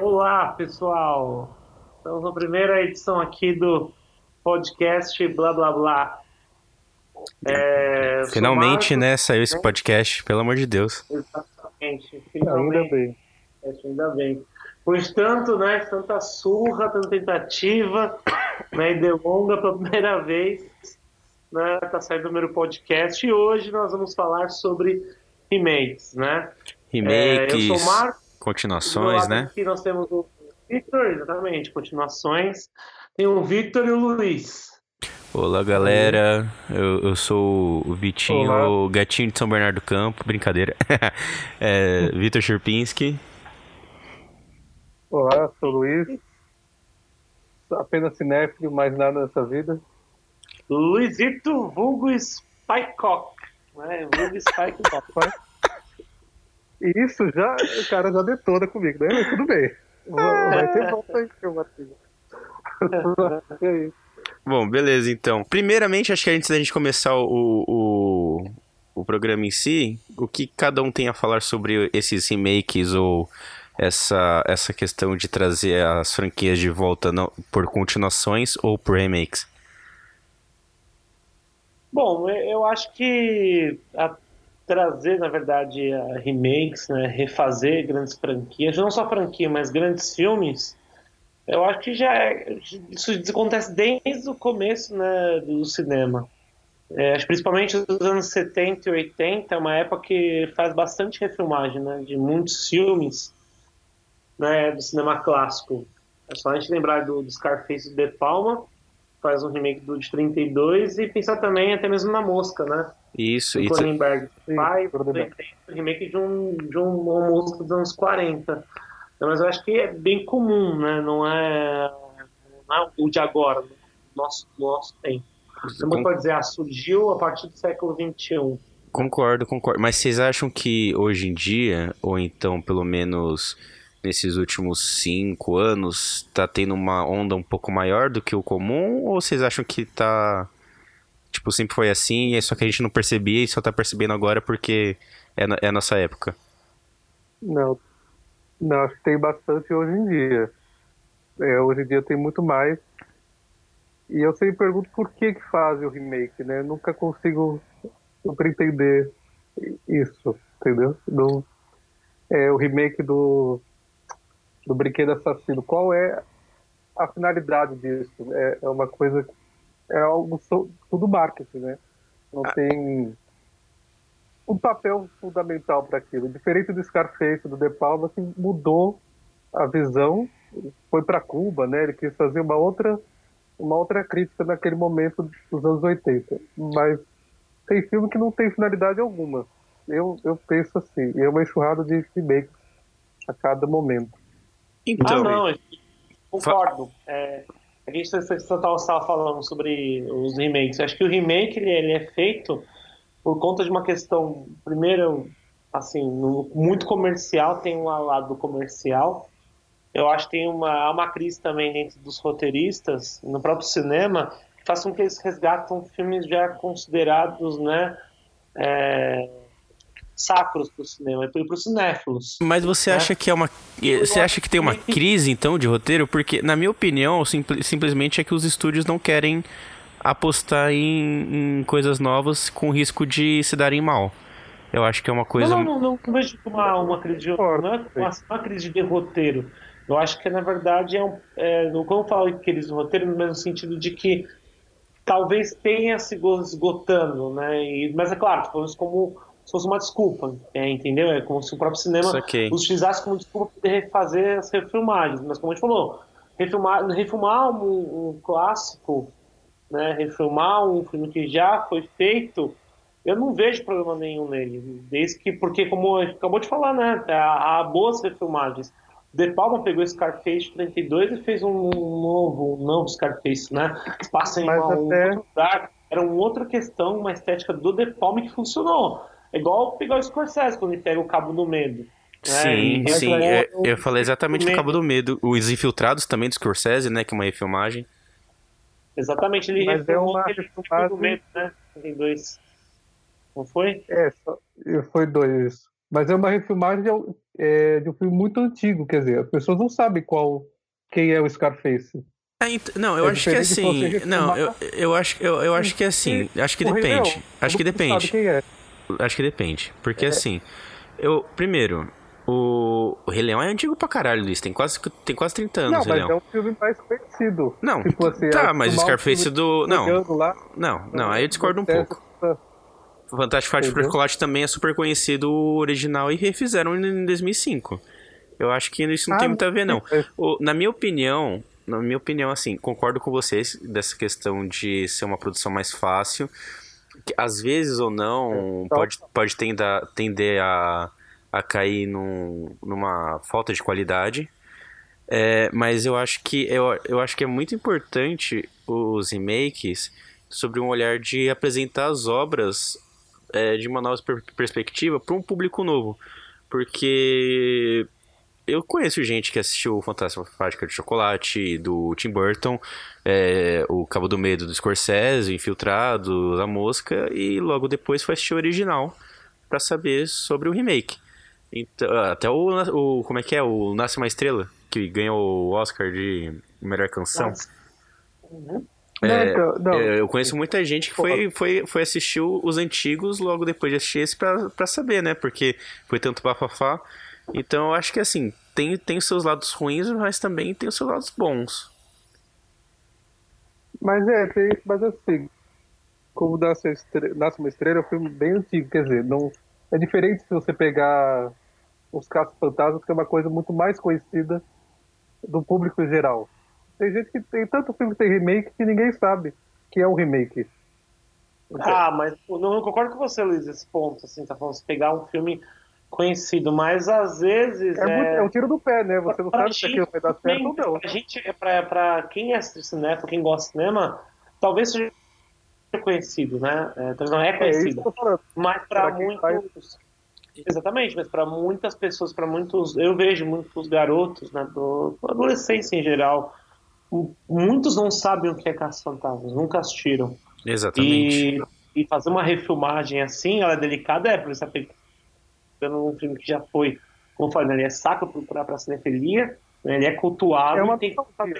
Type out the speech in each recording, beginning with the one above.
Olá, pessoal. Estamos na primeira edição aqui do podcast Blá Blá Blá. É, Finalmente, né, saiu esse podcast, pelo amor de Deus. Exatamente. Finalmente. Ainda bem. Ainda bem. Pois tanto, né, tanta surra, tanta tentativa, né, e delonga pela primeira vez, né, tá saindo o primeiro podcast, e hoje nós vamos falar sobre remakes, né? Remakes, é, eu sou Marco, continuações, né? Aqui nós temos o Victor, exatamente, continuações. Tem o Victor e o Luiz. Olá, galera. Eu, eu sou o Vitinho, Olá. o gatinho de São Bernardo do Campo. Brincadeira. é, Vitor. Olá, sou o Luiz. Apenas cinéfilo, mais nada nessa vida. Luizito Vulgo Spycock. Né? Vulgo Spycock. Isso já, o cara já detona comigo, né? Mas tudo bem. Vai ter volta aí, Matheus. é isso. Bom, beleza, então. Primeiramente, acho que antes da gente começar o, o, o programa em si, o que cada um tem a falar sobre esses remakes ou essa, essa questão de trazer as franquias de volta não, por continuações ou por remakes? Bom, eu acho que a, trazer, na verdade, remakes, né, refazer grandes franquias, não só franquia, mas grandes filmes, eu acho que já é, isso acontece desde o começo né, do cinema. É, principalmente nos anos 70 e 80, é uma época que faz bastante refilmagem né, de muitos filmes né, do cinema clássico. É só a gente lembrar do, do Scarface de Palma, faz um remake do de 32 e pensar também até mesmo na Mosca, né? Isso, isso. Cronenberg. Pai, remake de um, de um, uma música dos anos 40. Mas eu acho que é bem comum, né? Não é, não é o de agora, no nosso, nosso tempo. Como pode dizer, ah, surgiu a partir do século XXI. Concordo, concordo. Mas vocês acham que hoje em dia, ou então pelo menos nesses últimos cinco anos, tá tendo uma onda um pouco maior do que o comum? Ou vocês acham que tá. Tipo, sempre foi assim, é só que a gente não percebia e só tá percebendo agora porque é, é a nossa época? Não, não, acho que tem bastante hoje em dia. É, hoje em dia tem muito mais. E eu sempre pergunto por que que fazem o remake, né? Eu nunca consigo compreender isso, entendeu? Do, é, o remake do, do Brinquedo Assassino. Qual é a finalidade disso? É, é uma coisa... É algo... Tudo marketing, né? Não ah. tem um papel fundamental para aquilo. Diferente do Scarface, do De Palma, que mudou a visão, foi para Cuba, né? Ele quis fazer uma outra, uma outra crítica naquele momento dos anos 80. Mas tem filme que não tem finalidade alguma. Eu, eu penso assim, é uma enxurrada de remakes a cada momento. Então, ah, não, concordo. É, a gente estava falando sobre os remakes. Acho que o remake ele, ele é feito por conta de uma questão, primeiro, assim, no, muito comercial, tem um lado comercial. Eu acho que tem uma, uma crise também dentro dos roteiristas, no próprio cinema, que faz com que eles resgatam filmes já considerados, né, é, sacros para o cinema e para os cinéfilos. Mas você né? acha que é uma, você acha que tem uma crise então de roteiro? Porque na minha opinião, simplesmente é que os estúdios não querem apostar em, em coisas novas com risco de se darem mal. Eu acho que é uma coisa. Não, não, não, não vejo uma, uma crise de não é uma, uma crise de roteiro. Eu acho que na verdade é um. É, como eu falo crise de roteiro, no mesmo sentido de que talvez tenha se esgotando, né? E, mas é claro, falamos como se fosse uma desculpa, é, entendeu? É como se o próprio cinema utilizasse como desculpa para refazer as refilmagens. Mas como a gente falou, refilmar, refilmar um, um clássico né, refilmar um filme que já foi feito, eu não vejo problema nenhum nele. Desde que, porque, como acabou de falar, né, há, há boas refilmagens. De Palma pegou Scarface 32 e fez um novo, um novo Scarface, né? Passa em uma, até... um outro lugar. Era uma outra questão, uma estética do De Palma que funcionou. É igual pegar o Scorsese quando ele pega o Cabo do Medo. Né? Sim, sim. É, eu falei exatamente do, do Cabo do Medo. Os Infiltrados também do Scorsese, né? Que é uma refilmagem. Exatamente, ele Mas é uma refilmagem... né? Tem dois. Não foi? É, só... foi dois. Mas é uma refilmagem de, é, de um filme muito antigo, quer dizer, as pessoas não sabem qual quem é o Scarface. É, não, eu é acho que é assim. Não, eu, eu, acho, eu, eu acho que é assim. Acho que depende. Acho que depende. É. Acho que depende. Porque é. assim, eu. Primeiro, o, o Rei Leão é antigo pra caralho, Luiz. Tem quase, tem quase 30 anos. Não, mas é um filme mais conhecido. Não, tipo assim, tá, mas o Scarface do. Não, não, não, aí eu discordo um pouco. O Fantástico Fácil de Chocolate também é super conhecido, o original, e refizeram em 2005. Eu acho que isso não ah, tem muito a ver, não. O, na minha opinião, na minha opinião, assim, concordo com vocês dessa questão de ser uma produção mais fácil. Às vezes ou não, é, pode, pode tender, tender a, a cair num, numa falta de qualidade. É, mas eu acho que eu, eu acho que é muito importante os remakes sobre um olhar de apresentar as obras é, de uma nova per perspectiva para um público novo. Porque eu conheço gente que assistiu Fantástico Fábrica de Chocolate, do Tim Burton, é, o Cabo do Medo do Scorsese, Infiltrado, A Mosca, e logo depois foi assistir o original para saber sobre o remake. Então, até o, o. Como é que é? O Nasce uma Estrela, que ganhou o Oscar de melhor canção. Uhum. É, não, não. É, eu conheço muita gente que foi, foi, foi assistir os antigos logo depois de assistir esse pra, pra saber, né? Porque foi tanto bafafá. Então eu acho que assim, tem, tem os seus lados ruins, mas também tem os seus lados bons. Mas é, tem, mas assim, como Nasce, Estrela, Nasce uma Estrela é um filme bem antigo, quer dizer, não, é diferente se você pegar os Casos Fantasmas, que é uma coisa muito mais conhecida do público em geral. Tem gente que tem tanto filme que tem remake que ninguém sabe que é um remake. Ah, mas não, não concordo com você, Luiz, esse ponto. Assim, tá falando, se pegar um filme conhecido, mas às vezes. É, é... Muito, é um tiro do pé, né? Você não sabe se aquilo vai dar certo ou não. A gente, é pra, pra quem é cinema, quem gosta de cinema, talvez seja conhecido, né? É, não é, é conhecido. É mas para muitos. Faz... Exatamente, mas para muitas pessoas, para muitos. Eu vejo muitos garotos, né? Do, adolescência em geral. Muitos não sabem o que é Caça Fantasmas, nunca assistiram. Exatamente. E, e fazer uma refilmagem assim, ela é delicada, é, porque você pegando um filme que já foi, como eu falei, né, ele é sacro para a cinefilia, né, ele é cultuado. É uma tem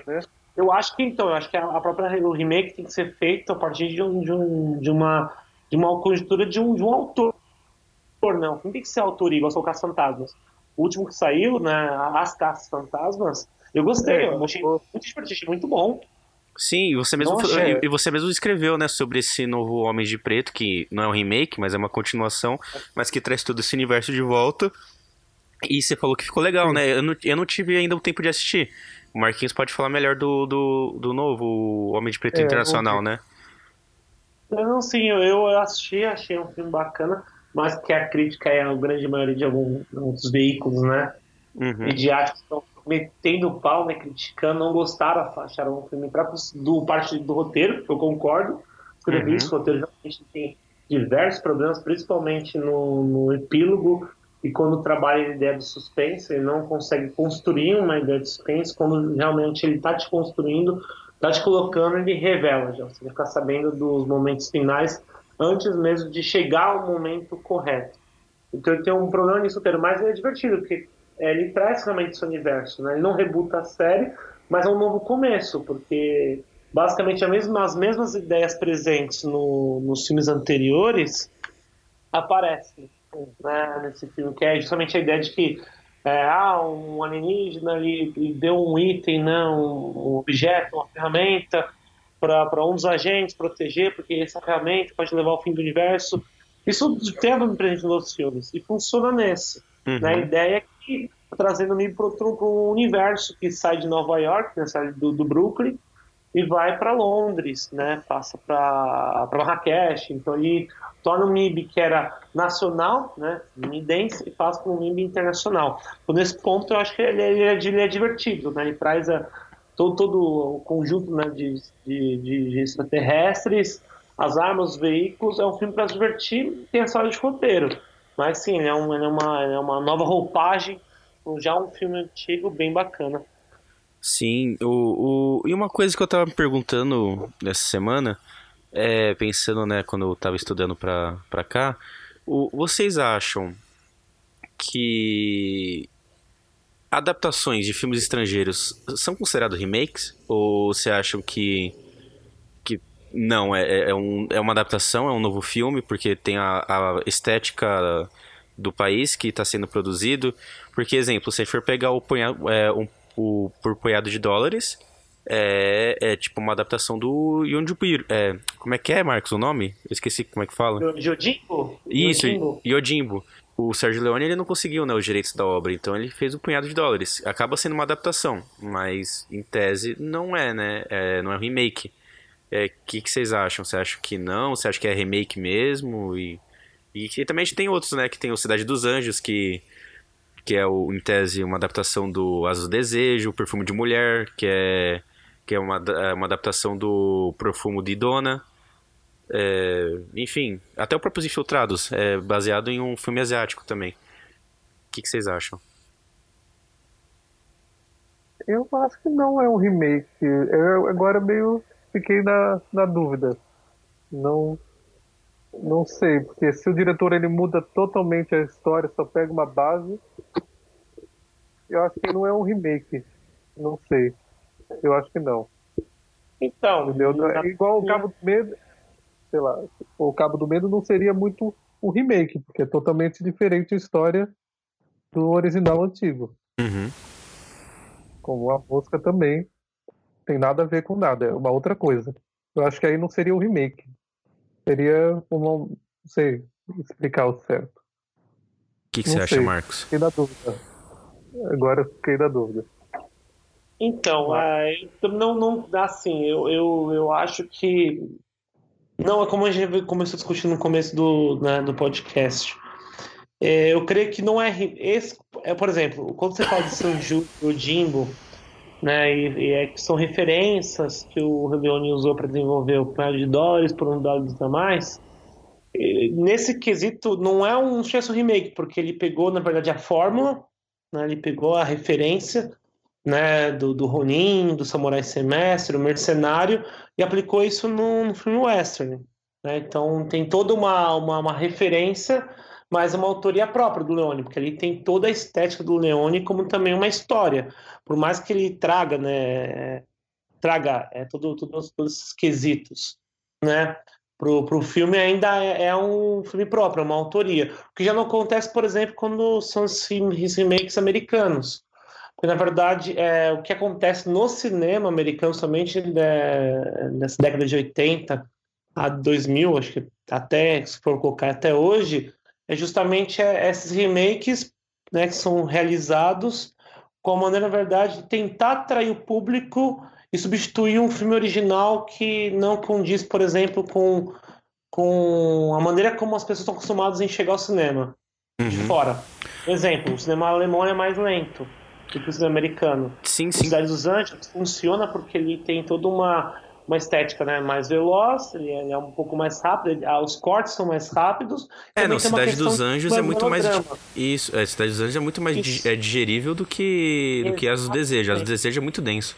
né? Eu acho que então, eu acho que a própria o remake tem que ser feito a partir de, um, de, um, de uma de uma conjuntura de um, de um autor, não. Não tem que ser autor igual são Caça Fantasmas. O último que saiu, né, As Caças Fantasmas, eu gostei, é, eu achei muito divertido, muito bom. Sim, e você mesmo Nossa, e você mesmo escreveu, né, sobre esse novo Homem de Preto, que não é um remake, mas é uma continuação, mas que traz todo esse universo de volta. E você falou que ficou legal, né? Eu não, eu não tive ainda o tempo de assistir. O Marquinhos pode falar melhor do, do, do novo Homem de Preto é, Internacional, né? Não, sim, eu assisti, achei um filme bacana, mas que a crítica é a grande maioria de alguns veículos, né? Uhum. Midiáticos estão metendo pau, né, criticando, não gostaram, acharam um filme fraco do parte do roteiro, que eu concordo. Escrevi uhum. isso, o roteiro realmente tem diversos problemas, principalmente no, no epílogo e quando trabalha em ideia de suspense, ele não consegue construir uma ideia de suspense, quando realmente ele está te construindo, está te colocando, ele revela, já. você vai ficar sabendo dos momentos finais antes mesmo de chegar ao momento correto. Então ele tem um problema nisso, mas ele é divertido, porque ele traz realmente esse universo, né? Ele não rebuta a série, mas é um novo começo, porque basicamente mesma, as mesmas ideias presentes no, nos filmes anteriores aparecem né, nesse filme, que é justamente a ideia de que é, ah, um alienígena ele, deu um item, né, um, objeto, uma ferramenta para um dos agentes proteger, porque essa ferramenta pode levar ao fim do universo. Isso tem a presente nos outros filmes e funciona nesse. Uhum. Né? A ideia é que trazendo me para um universo que sai de Nova York, né, sai do, do Brooklyn e vai para Londres, né, passa para Marrakech, então ele torna o MIB que era nacional, né, estadunidense, e passa para um MIB internacional. Então, nesse ponto eu acho que ele, ele, é, ele é, divertido, né, ele traz a, todo, todo o conjunto né, de, de, de extraterrestres, as armas, os veículos, é um filme para se divertir, tem a história de roteiro. Mas sim, é, um, é, uma, é uma nova roupagem, já um filme antigo bem bacana. Sim, o, o, e uma coisa que eu tava me perguntando nessa semana, é, pensando, né, quando eu tava estudando pra, pra cá, o, vocês acham que adaptações de filmes estrangeiros são considerados remakes? Ou você acham que não, é, é, é um, é uma adaptação, é um novo filme, porque tem a, a estética do país que está sendo produzido? Porque, exemplo, se for pegar o, punhado, é, um, o Por Punhado de Dólares, é, é tipo uma adaptação do Yonjibiro. É, como é que é, Marcos, o nome? Eu esqueci como é que fala. Yojimbo? Isso, Yojimbo. Yojimbo o Sérgio Leone ele não conseguiu né, os direitos da obra, então ele fez um punhado de dólares. Acaba sendo uma adaptação, mas em tese não é, né? É, não é um remake. O é, que, que vocês acham? Você acha que não? Você acha que é remake mesmo? E, e, e também a gente tem outros, né? Que tem o Cidade dos Anjos, que, que é, o, em tese, uma adaptação do Asas do Desejo, o Perfume de Mulher, que é, que é uma, é uma adaptação do Perfume de Dona. É, enfim, até o próprio Infiltrados é baseado em um filme asiático também. O que, que, vocês acham? Eu acho que não é um remake. Eu agora meio fiquei na, na dúvida. Não não sei, porque se o diretor ele muda totalmente a história, só pega uma base, eu acho que não é um remake. Não sei. Eu acho que não. Então, Entendeu? É igual o Cabo do Medo sei lá, o Cabo do Medo não seria muito um remake, porque é totalmente diferente a história do original antigo. Uhum. Como a música também tem nada a ver com nada, é uma outra coisa. Eu acho que aí não seria um remake. Seria uma. Não sei explicar o certo. O que, que você acha, Marcos? Fiquei na dúvida. Agora fiquei na dúvida. Então, é, não, não, assim, eu, eu, eu acho que não, é como a gente começou a discutir no começo do, né, do podcast. É, eu creio que não é, esse, é. Por exemplo, quando você fala de Sanju o Jimbo, né, e, e é, que são referências que o Leone usou para desenvolver o Punhado de Dólares por um dólar a mais. Nesse quesito, não é um sucesso remake, porque ele pegou, na verdade, a fórmula, né, ele pegou a referência né, do, do Ronin, do Samurai Semestre, o Mercenário, e aplicou isso no, no filme western. Né? Então tem toda uma, uma, uma, referência, mas uma autoria própria do Leone, porque ali tem toda a estética do Leone, como também uma história. Por mais que ele traga, né, traga é, todo, todos, todos esses quesitos, né? Pro, pro filme ainda é, é, um filme próprio, é uma autoria. O que já não acontece, por exemplo, quando são os remakes americanos. Porque, na verdade, é, o que acontece no cinema americano, somente né, nessa década de 80 a 2000, acho que até, se for colocar até hoje, é justamente é, esses remakes né, que são realizados com a maneira, na verdade, de tentar atrair o público e substituir um filme original que não condiz, por exemplo, com, com a maneira como as pessoas estão acostumadas a enxergar o cinema uhum. de fora. Exemplo, o cinema alemão é mais lento do que o cinema americano. Sim, sim. Cidade dos Anjos funciona porque ele tem toda uma, uma estética né, mais veloz, ele é, é um pouco mais rápido, ele, ah, os cortes são mais rápidos. É, não, Cidade dos Anjos é muito mais. Isso, é, Cidade dos Anjos é muito mais é digerível do que, do que As do Desejo. As do Desejo é muito denso.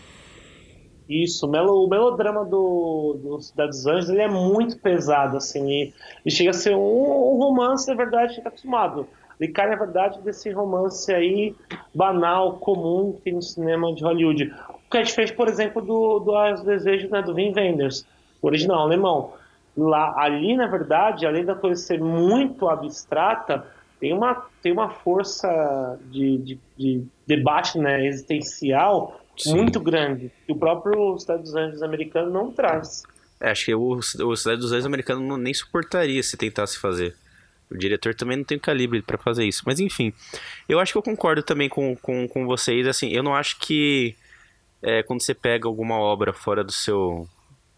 Isso, o, melo, o melodrama do, do Cidade dos Anjos ele é muito pesado, assim, e, e chega a ser um, um romance, na verdade, a gente tá acostumado ele cai, na verdade, desse romance aí banal, comum que tem no cinema de Hollywood. O que a gente fez, por exemplo, do, do Desejos né, do Wim Wenders, original alemão. Lá, ali, na verdade, além da coisa ser muito abstrata, tem uma, tem uma força de, de, de debate né, existencial Sim. muito grande, que o próprio Cidade dos Anjos americano não traz. É, acho que o, o Cidade dos Anjos americano nem suportaria se tentasse fazer. O diretor também não tem calibre para fazer isso. Mas enfim, eu acho que eu concordo também com, com, com vocês. Assim, eu não acho que é, quando você pega alguma obra fora do seu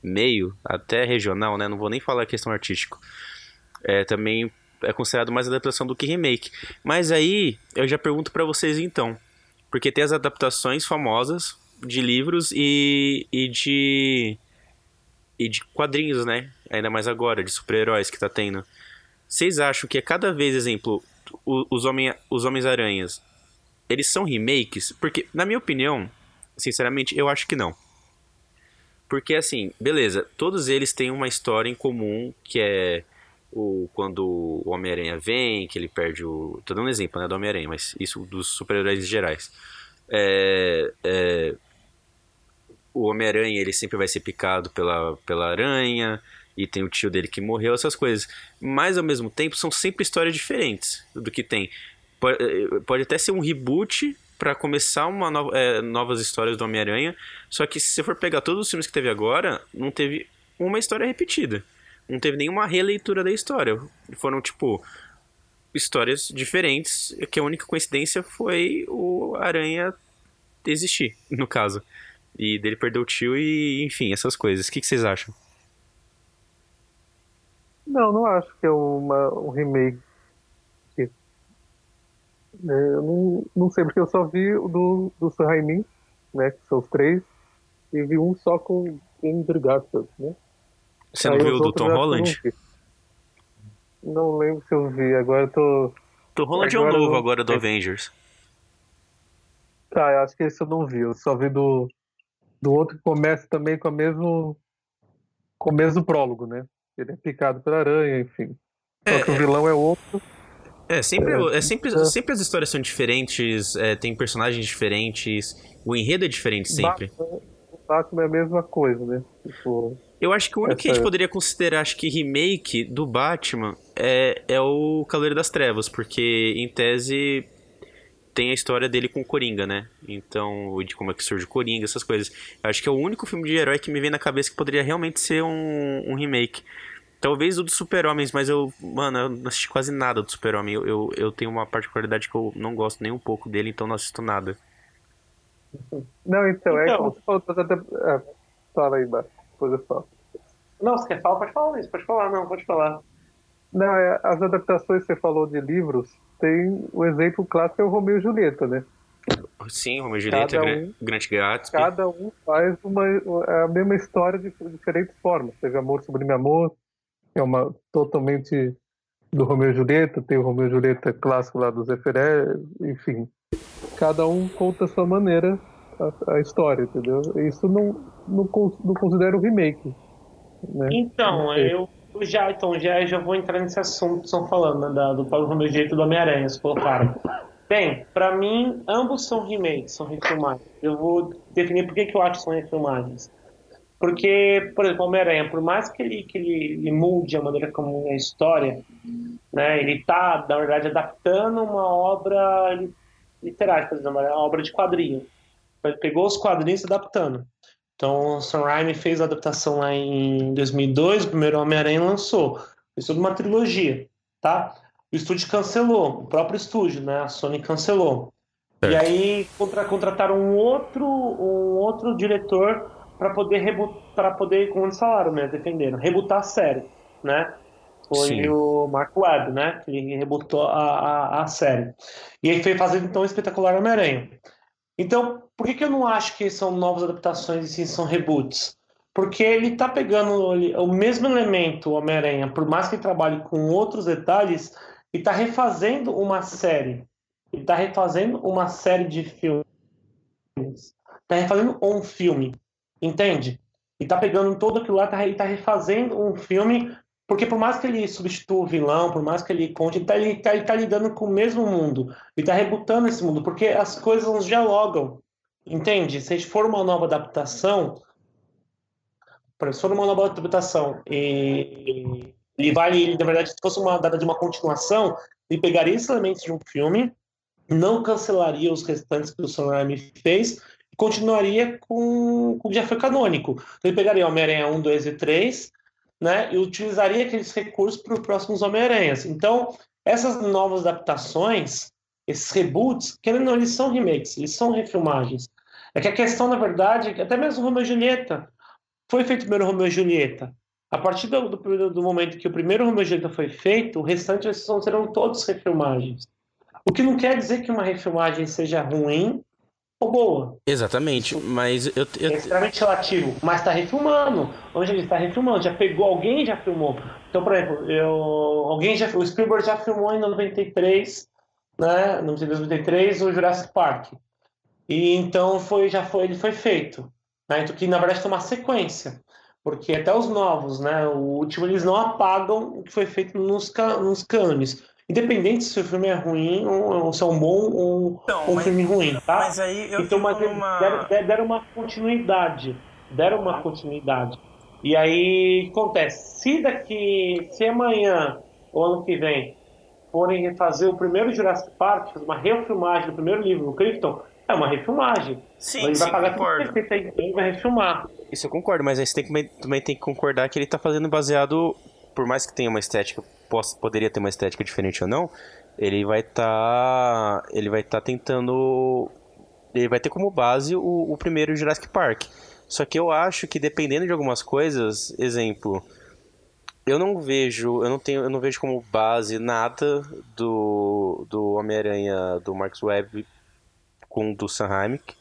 meio, até regional, né? Não vou nem falar questão artística. É, também é considerado mais adaptação do que remake. Mas aí eu já pergunto para vocês então, porque tem as adaptações famosas de livros e, e de e de quadrinhos, né? Ainda mais agora de super-heróis que tá tendo. Vocês acham que a cada vez, exemplo, os, homem, os Homens-Aranhas, eles são remakes? Porque, na minha opinião, sinceramente, eu acho que não. Porque, assim, beleza, todos eles têm uma história em comum que é o, quando o Homem-Aranha vem, que ele perde o. Tô dando um exemplo, né, do Homem-Aranha, mas isso dos super-heróis gerais. É, é, o Homem-Aranha, ele sempre vai ser picado pela, pela aranha, e tem o tio dele que morreu, essas coisas. Mas, ao mesmo tempo, são sempre histórias diferentes do que tem. Pode, pode até ser um reboot para começar uma no, é, novas histórias do Homem-Aranha, só que se você for pegar todos os filmes que teve agora, não teve uma história repetida não teve nenhuma releitura da história. Foram, tipo, histórias diferentes, que a única coincidência foi o Aranha existir, no caso. E dele perder o tio e, enfim, essas coisas. O que, que vocês acham? Não, não acho que é uma, um remake. É, eu não, não sei, porque eu só vi o do, do Raimi, né, que são os três, e vi um só com Andrew Garfield, né? Você não viu o do Tom Holland? Não, não, lembro se eu vi, agora eu tô. Tom Holland agora é o novo eu... agora do Avengers. Tá, eu acho que esse eu não vi, eu só vi do, do outro que começa também com o mesmo. com o mesmo prólogo, né? Ele é picado pela aranha, enfim. Só é, que o é. vilão é outro. É, sempre, é, é sempre, é. sempre as histórias são diferentes, é, tem personagens diferentes, o enredo é diferente sempre. Batman, o Batman é a mesma coisa, né? Tipo, eu acho que o único que a gente poderia considerar, acho que remake do Batman é, é o Cavaleiro das Trevas, porque em tese tem a história dele com o Coringa, né? Então, de como é que surge o Coringa, essas coisas. Eu acho que é o único filme de herói que me vem na cabeça que poderia realmente ser um, um remake. Talvez o dos Super-Homens, mas eu, mano, eu não assisti quase nada do Super-Homem. Eu, eu, eu, tenho uma particularidade que eu não gosto nem um pouco dele, então não assisto nada. Não, então, então... é como você falou, é, fala aí embaixo depois eu falo. Não, você quer falar? Pode falar isso, pode falar, não, pode falar. Não, é, as adaptações que você falou de livros, tem o exemplo clássico é o Romeu e Julieta, né? Sim, Romeu e Julieta, um, Grande Gatsby. Cada um faz uma, a mesma história de, de diferentes formas. Teve Amor Sublime Amor, é uma totalmente do Romeu e Julieta, tem o Romeu e Julieta clássico lá do Zeferé, enfim. Cada um conta a sua maneira a, a história, entendeu? Isso não, não, não considero remake. Né? Então, eu já, então já, já vou entrar nesse assunto que estão falando, né, da, do Paulo Romeu Jeito do Homem-Aranha, se colocaram. Bem, para mim, ambos são remakes, são refilmagens. Eu vou definir por que, que eu acho que são refilmagens. Porque, por exemplo, Homem-Aranha, por mais que ele, que ele, ele mude a maneira como é a história, né, ele está, na verdade, adaptando uma obra literária, por exemplo, uma obra de quadrinho. Ele pegou os quadrinhos e adaptando. Então, o Sam Raimi fez a adaptação lá em 2002, o primeiro Homem-Aranha lançou. Fez toda uma trilogia, tá? O estúdio cancelou, o próprio estúdio, né? A Sony cancelou. E aí contra, contrataram um outro, um outro diretor para poder para poder, como eles falaram, né? Defenderam, rebutar a série, né? Foi Sim. o Mark Webb, né? Que ele rebutou a, a, a série. E aí foi fazendo então o espetacular Homem-Aranha. Então, por que, que eu não acho que são novas adaptações e sim são reboots? Porque ele está pegando o mesmo elemento, Homem-Aranha, por mais que ele trabalhe com outros detalhes, e está refazendo uma série. Ele está refazendo uma série de filmes. Está refazendo um filme. Entende? E está pegando todo aquilo lá tá, e está refazendo um filme porque por mais que ele substitua o vilão, por mais que ele conte, ele está ele tá, ele tá lidando com o mesmo mundo. Ele está rebutando esse mundo, porque as coisas não dialogam. Entende? Se for uma nova adaptação, se for uma nova adaptação e ele vai, na verdade, se fosse uma data de uma continuação, ele pegaria esses elementos de um filme, não cancelaria os restantes que o Sam Raimi fez continuaria com, com o que já foi canônico. Então, ele pegaria Homem-Aranha 1, 2 e 3, né, e utilizaria aqueles recursos para os próximos Homem-Aranhas. Então, essas novas adaptações, esses reboots, querendo ou não, eles são remakes, eles são refilmagens. É que a questão, na verdade, até mesmo Romeo e Julieta, foi feito primeiro Romeo e Julieta. A partir do, do, do, momento que o primeiro Romeo e Julieta foi feito, o restante serão todos refilmagens. O que não quer dizer que uma refilmagem seja ruim ou boa. Exatamente, mas eu, eu... É extremamente relativo, mas está refilmando. Onde ele está refilmando, já pegou, alguém já filmou. Então, por exemplo, eu, alguém já, o Spielberg já filmou em 93, né, 93, o Jurassic Park. E então foi, já foi, ele foi feito. Né, então, que na verdade tem uma sequência. Porque até os novos, né? O último, eles não apagam o que foi feito nos, nos cânones. Independente se o filme é ruim, ou, se é um bom ou então, um mas, filme ruim, tá? Mas aí eu então, mas uma... deram, deram uma continuidade. Deram uma continuidade. E aí acontece, se daqui, se amanhã ou ano que vem forem refazer o primeiro Jurassic Park, uma refilmagem do primeiro livro, o Krypton, é uma refilmagem. Sim, ele vai pagar concordo. tudo aí, ele vai refilmar. Isso eu concordo, mas aí você tem que, também tem que concordar que ele está fazendo baseado, por mais que tenha uma estética, possa, poderia ter uma estética diferente ou não, ele vai estar, tá, ele vai estar tá tentando, ele vai ter como base o, o primeiro Jurassic Park. Só que eu acho que dependendo de algumas coisas, exemplo, eu não vejo, eu não tenho, eu não vejo como base nada do do Homem-Aranha do Marcus Webb com do Sam Raimick.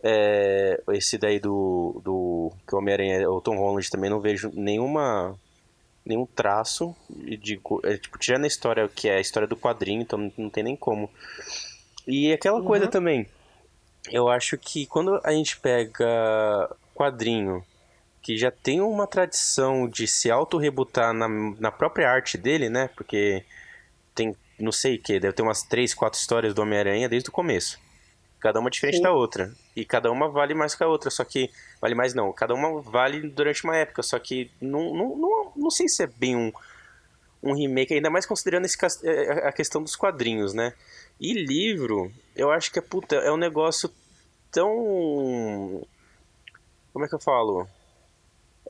É, esse daí do, do que o Homem-Aranha, o Tom Holland também não vejo nenhuma nenhum traço de é, tipo tirando a história que é a história do quadrinho, então não, não tem nem como. E aquela uhum. coisa também, eu acho que quando a gente pega quadrinho que já tem uma tradição de se auto-rebutar na, na própria arte dele, né? Porque tem, não sei o que, deve ter umas três, quatro histórias do Homem-Aranha desde o começo. Cada uma diferente Sim. da outra. E cada uma vale mais que a outra, só que. Vale mais não. Cada uma vale durante uma época, só que não, não, não, não sei se é bem um, um remake, ainda mais considerando esse, é, é, a questão dos quadrinhos, né? E livro, eu acho que é, puta, é um negócio tão. Como é que eu falo?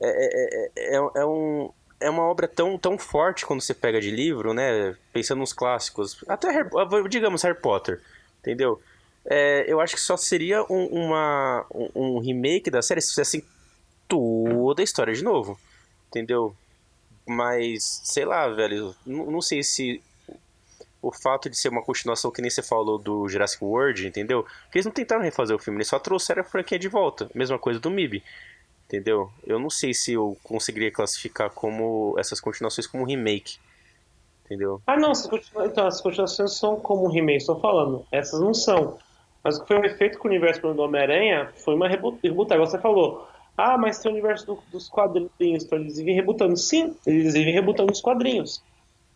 É, é, é, é, um, é uma obra tão, tão forte quando você pega de livro, né? Pensando nos clássicos. Até, digamos, Harry Potter, entendeu? É, eu acho que só seria um, uma, um, um, remake da série se fizessem toda a história de novo, entendeu? Mas, sei lá, velho, não, sei se o fato de ser uma continuação que nem você falou do Jurassic World, entendeu? Porque eles não tentaram refazer o filme, eles só trouxeram a franquia de volta. Mesma coisa do MIB, entendeu? Eu não sei se eu conseguiria classificar como essas continuações como remake, entendeu? Ah, não, então, as continuações são como remake, estou falando. Essas não são. Mas o que foi feito com o universo do Homem-Aranha foi uma rebutar. Você falou, ah, mas tem o universo do, dos quadrinhos, então eles vivem rebutando. Sim, eles vivem rebutando os quadrinhos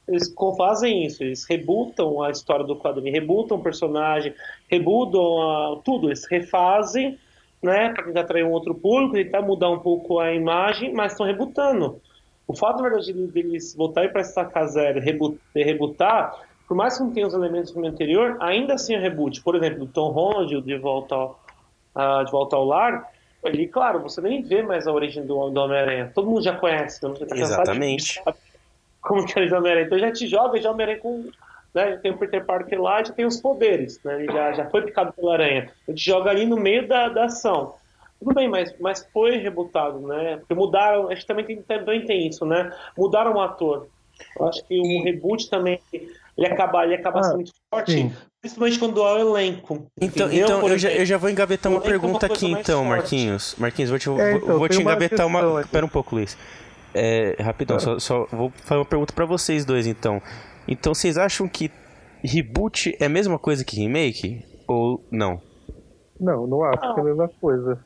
eles fazem isso, eles rebutam a história do quadrinho, rebutam o personagem, rebutam a, tudo, eles refazem, né, para tentar atrair um outro público, tentar mudar um pouco a imagem, mas estão rebutando. O fato, na verdade, deles voltarem para estacar zero e rebutar, por mais que não tenha os elementos do filme anterior, ainda assim é reboot. Por exemplo, o Tom Holland, de volta ao, uh, de volta ao lar, ali, claro, você nem vê mais a origem do, do Homem-Aranha. Todo mundo já conhece. Tá Exatamente. De, como que é o Homem-Aranha. Então já te joga, já o Homem-Aranha com. Né, já tem o Peter Parker lá, já tem os poderes, né, ele já, já foi picado pela aranha. Ele te joga ali no meio da, da ação. Tudo bem, mas, mas foi rebutado, né? Porque mudaram, acho que também tem, também tem isso, né? Mudaram o ator. Eu acho que o reboot também ele acaba, ele acaba ah, sendo muito forte, sim. Principalmente quando há o elenco. Então, então eu, já, eu já vou engavetar uma é pergunta aqui, então, Marquinhos. Marquinhos, vou te, é, então, vou te engavetar uma. uma... Espera um pouco, Luiz. É, rapidão, só, só, vou fazer uma pergunta para vocês dois então. Então vocês acham que reboot é a mesma coisa que remake? Ou não? Não, não acho que é a mesma coisa.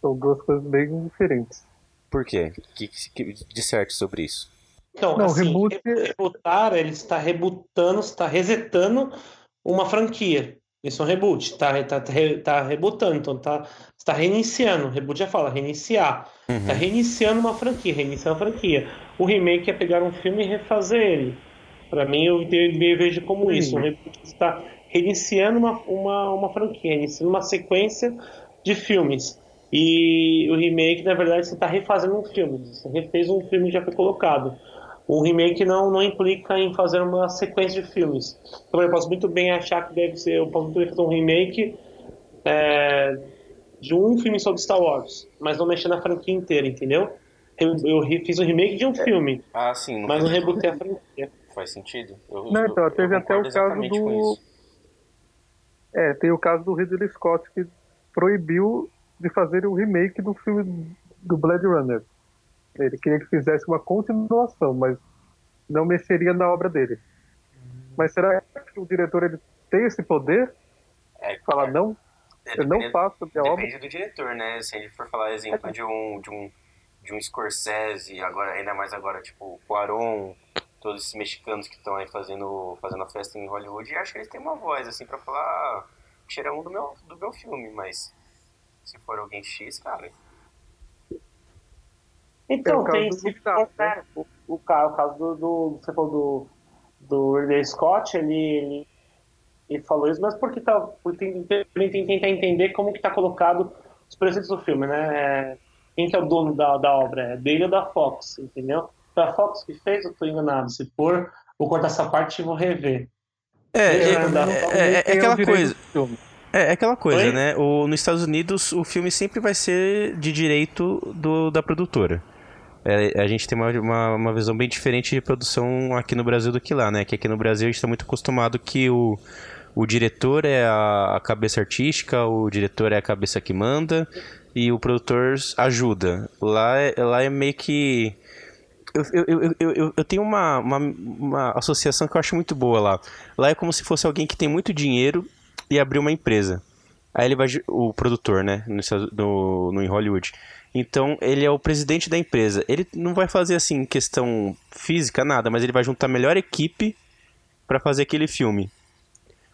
São duas coisas bem diferentes. Por quê? Que, que, disserte sobre isso. Então, não, assim, reboot... rebootar, ele está rebutando, está resetando uma franquia. Isso é um reboot, está tá, tá, tá rebutando, então tá, está reiniciando. Reboot já fala, reiniciar. Está uhum. reiniciando uma franquia, reiniciando a franquia. O remake é pegar um filme e refazer ele. Para mim, eu, eu, vejo como Sim. isso. O reboot está reiniciando uma, uma, uma franquia, reiniciando uma sequência de filmes. E o remake, na verdade, você está refazendo um filme. Você refez um filme que já foi colocado o remake não, não implica em fazer uma sequência de filmes. Então eu posso muito bem achar que deve ser, eu posso muito bem fazer um remake é, de um filme sobre Star Wars, mas não mexer na franquia inteira, entendeu? Eu, eu fiz um remake de um filme, ah, sim, mas não rebutei a franquia. Faz sentido. Eu, não, então, teve até o caso do. É, tem o caso do Ridley Scott que proibiu de fazer o remake do filme do Blade Runner. Ele queria que fizesse uma continuação, mas não mexeria na obra dele. Mas será que o diretor ele tem esse poder? É, falar é, não? É, eu não faço a minha obra? Depende do diretor, né? Se ele for falar exemplo de um, de um de um Scorsese, agora, ainda mais agora, tipo, o Quaron, todos esses mexicanos que estão aí fazendo, fazendo a festa em Hollywood, e acho que eles têm uma voz, assim, pra falar, tira um do meu, do meu filme, mas se for alguém X, cara... Então, é tem esse né? o, o, caso do, do, você falou do, do Ridley Scott, ele, ele, ele, falou isso, mas porque tá, porque tem, tem, tentar entender como que tá colocado os presentes do filme, né? É, quem que é o dono da, da obra? É dele ou da Fox, entendeu? Foi a Fox que fez, eu tô enganado. Se for, vou cortar essa parte e vou rever. É, é, é, é, aquela coisa. É, aquela coisa, né? O, nos Estados Unidos, o filme sempre vai ser de direito do, da produtora. É, a gente tem uma, uma, uma, visão bem diferente de produção aqui no Brasil do que lá, né? Que aqui no Brasil a gente está muito acostumado que o, o diretor é a, a, cabeça artística, o diretor é a cabeça que manda e o produtor ajuda. Lá, é, lá é meio que. Eu, eu, eu, eu, eu tenho uma, uma, uma associação que eu acho muito boa lá. Lá é como se fosse alguém que tem muito dinheiro e abriu uma empresa. Aí ele vai. O produtor, né? No, no, no, em Hollywood. Então, ele é o presidente da empresa. Ele não vai fazer assim questão física, nada, mas ele vai juntar a melhor equipe para fazer aquele filme.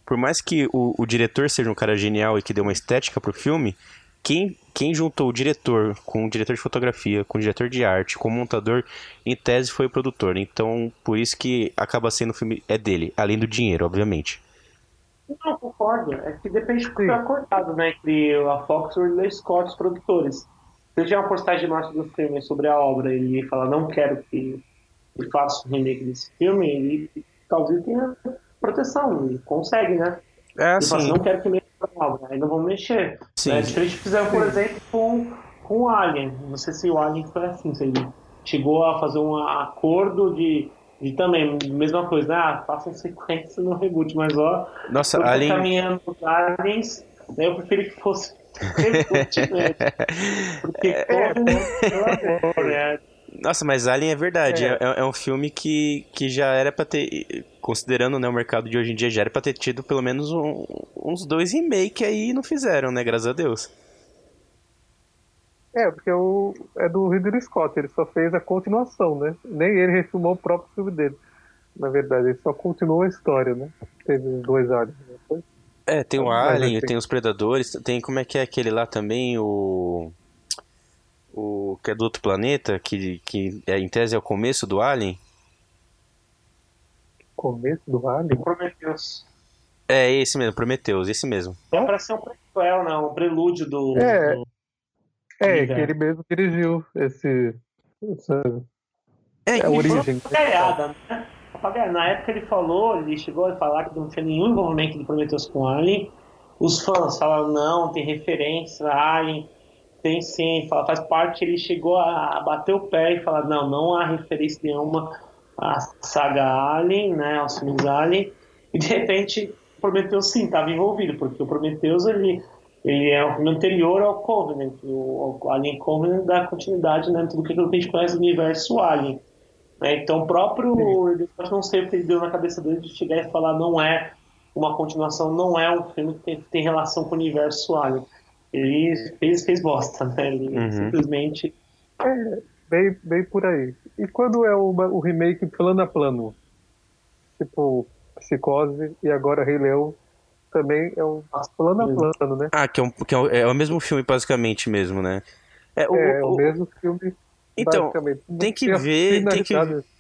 Por mais que o, o, diretor seja um cara genial e que dê uma estética pro filme, quem, quem juntou o diretor com o diretor de fotografia, com o diretor de arte, com o montador, em tese foi o produtor. Então, por isso que acaba sendo o filme é dele, além do dinheiro, obviamente. Não, concordo. É que depende do que foi acordado, né? Entre a Fox e o Ridley Scott, os produtores tiver uma postagem massa do filme sobre a obra e ele fala não quero que ele faça o remake desse filme, ele talvez tenha proteção, ele consegue, né? É, ele sim. Fala, não quero que mexa a obra, aí não vão mexer. Sim. É, diferente fizeram, por exemplo, com, com o Alien. Não sei se o Alien foi assim, se ele chegou a fazer um acordo de, de também, mesma coisa, né? Ah, façam sequência no reboot, mas ó, Nossa, Alien... caminhando aliens, né, eu preferi que fosse porque é? Nossa, mas Alien é verdade. É. É, é, um filme que, que já era pra ter. Considerando né, o mercado de hoje em dia, já era pra ter tido pelo menos um, uns dois remakes aí e não fizeram, né? Graças a Deus. É, porque o, é do Ridley Scott, ele só fez a continuação, né? Nem ele refilmou o próprio filme dele. Na verdade, ele só continuou a história, né? Teve dois aliens, né? É, tem o Alien, tem os Predadores, tem como é que é aquele lá também, o. O que é do outro planeta, que, que é, em tese é o começo do Alien. Começo do Alien? Prometheus. É, esse mesmo, Prometheus, esse mesmo. É pra ser um prequel, não, um prelúdio do. É, do... é que ele mesmo dirigiu esse. Essa, é, é a origem. Foi né? Na época ele falou, ele chegou a falar que não tinha nenhum envolvimento de Prometheus com Alien. Os fãs falaram, não, tem referência a Alien. Tem sim, fala, faz parte. Ele chegou a bater o pé e falar, não, não há referência nenhuma à saga Alien, né, aos filmes Alien. E de repente, o Prometheus sim estava envolvido, porque o Prometheus ele, ele é o filme anterior ao Covenant. O, o Alien Covenant dá continuidade né, tudo aquilo que a gente conhece do universo Alien. Né? Então, o próprio Ridley não sei o que ele deu na cabeça dele de chegar e falar não é uma continuação, não é um filme que tem, tem relação com o universo Alien. Ele fez, fez bosta, né? Ele uhum. simplesmente. É, bem, bem por aí. E quando é o, o remake plano a plano? Tipo, Psicose e agora Rei Leão também é um plano a plano, né? Ah, que é, um, que é, o, é o mesmo filme, basicamente mesmo, né? É, o, é, o, o mesmo filme então, tem que ver, tem que,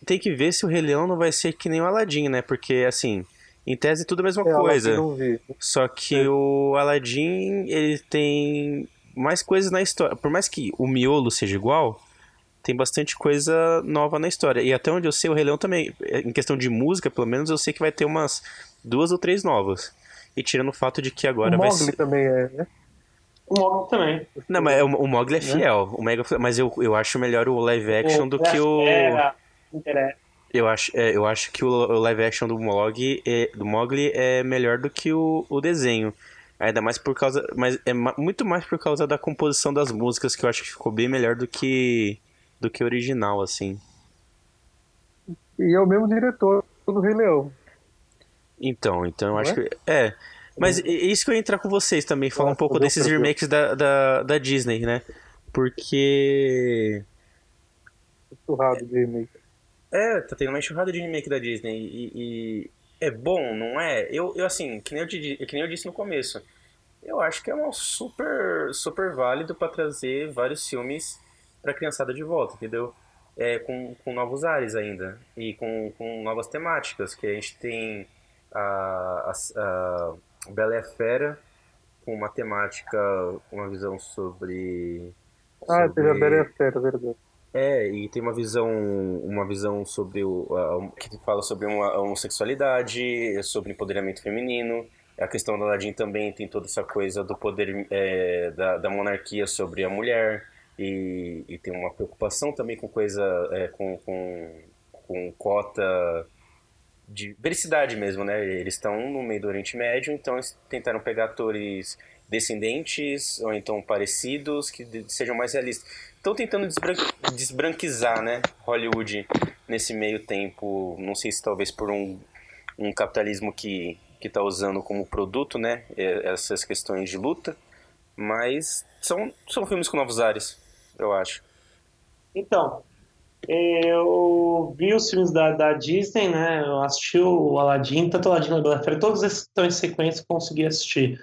tem que ver se o Rei Leão não vai ser que nem o Aladdin, né? Porque, assim, em tese é tudo a mesma é, coisa. Só que é. o Aladdin, ele tem mais coisas na história. Por mais que o miolo seja igual, tem bastante coisa nova na história. E até onde eu sei, o Rei Leão também, em questão de música, pelo menos, eu sei que vai ter umas duas ou três novas. E tirando o fato de que agora o vai ser. também é, né? O Mogli também. Não, mas o, o Mogli é né? fiel. Né? O Mega, mas eu, eu acho melhor o live action o do que o. Eu acho, é, eu acho que o, o live action do Mogli, é, do Mogli é melhor do que o, o desenho. Ainda mais por causa. Mas é muito mais por causa da composição das músicas, que eu acho que ficou bem melhor do que. do que o original, assim. E é o mesmo diretor do Rei Leão. Então, então eu acho é? que. É. Mas isso que eu ia entrar com vocês também, falar um pouco desses remakes da, da, da Disney, né? Porque enxurrada de remake. É, tá tendo uma enxurrada de remake da Disney e, e é bom, não é? Eu, eu assim, que nem eu, que nem eu disse no começo, eu acho que é um super, super válido para trazer vários filmes pra criançada de volta, entendeu? É, com, com novos ares ainda e com, com novas temáticas, que a gente tem a, a, a Bela a Fera com uma temática, uma visão sobre... Ah, sobre... teve a Bela a Fera, verdade. É, e tem uma visão, uma visão sobre o que fala sobre uma homossexualidade, sobre empoderamento feminino. A questão da Aladdin também tem toda essa coisa do poder é, da, da monarquia sobre a mulher e, e, tem uma preocupação também com coisa é, com, com, com cota de vericidade mesmo, né? Eles estão no meio do Oriente Médio, então eles tentaram pegar atores descendentes ou então parecidos que sejam mais realistas. Estão tentando desbran desbranquizar, né, Hollywood nesse meio tempo. Não sei se talvez por um, um capitalismo que que está usando como produto, né, essas questões de luta, mas são são filmes com novos ares, eu acho. Então, eu vi os filmes da, da Disney, né? Eu assisti o Aladdin, tanto o Aladdin quanto a Bela Fera, todos esses estão em sequência, consegui assistir.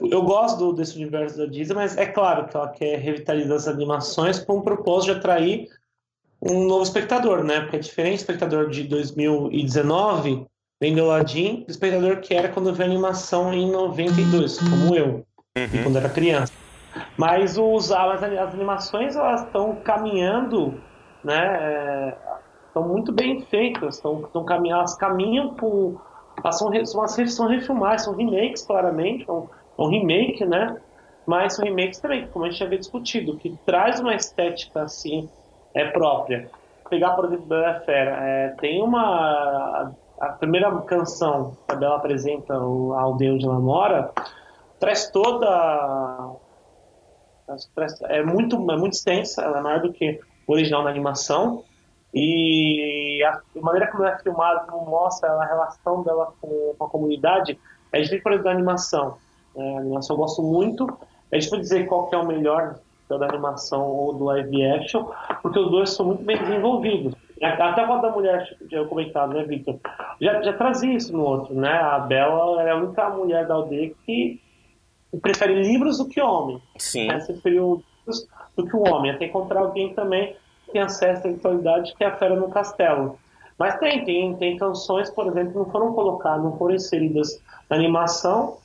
Eu gosto do, desse universo da Disney, mas é claro que ela quer revitalizar as animações com o propósito de atrair um novo espectador, né? Porque é diferente do espectador de 2019, vendo Aladdin, do espectador que era quando a animação em 92, como eu, uhum. quando era criança. Mas os, as, as animações elas estão caminhando, né? Estão é, muito bem feitas, estão, elas caminham por são, são, são refilmagens, são remakes, claramente, são um remake, né? Mas são remakes também, como a gente havia discutido, que traz uma estética assim é própria. Pegar, por exemplo, Bela Fera, é, tem uma a primeira canção que a Bela apresenta o Aldeio de Lamora traz toda é muito é muito extensa, ela é maior do que original na animação e a, maneira como ela é filmada, como mostra a relação dela com, com a comunidade é diferente, da animação. É, a animação eu gosto muito. É difícil dizer qual que é o melhor da animação ou do live action, porque os dois são muito bem desenvolvidos. Até a da mulher, já comentado, né, Victor? Já, já trazia isso no outro, né? A Bela é a única mulher da aldeia que prefere livros do que homem. Sim. Né? Preferiu livros do que o homem. Até encontrar alguém também que tem acesso à que é a Fera no Castelo. Mas tem, tem, tem canções, por exemplo, que não foram colocadas, não foram inseridas na animação,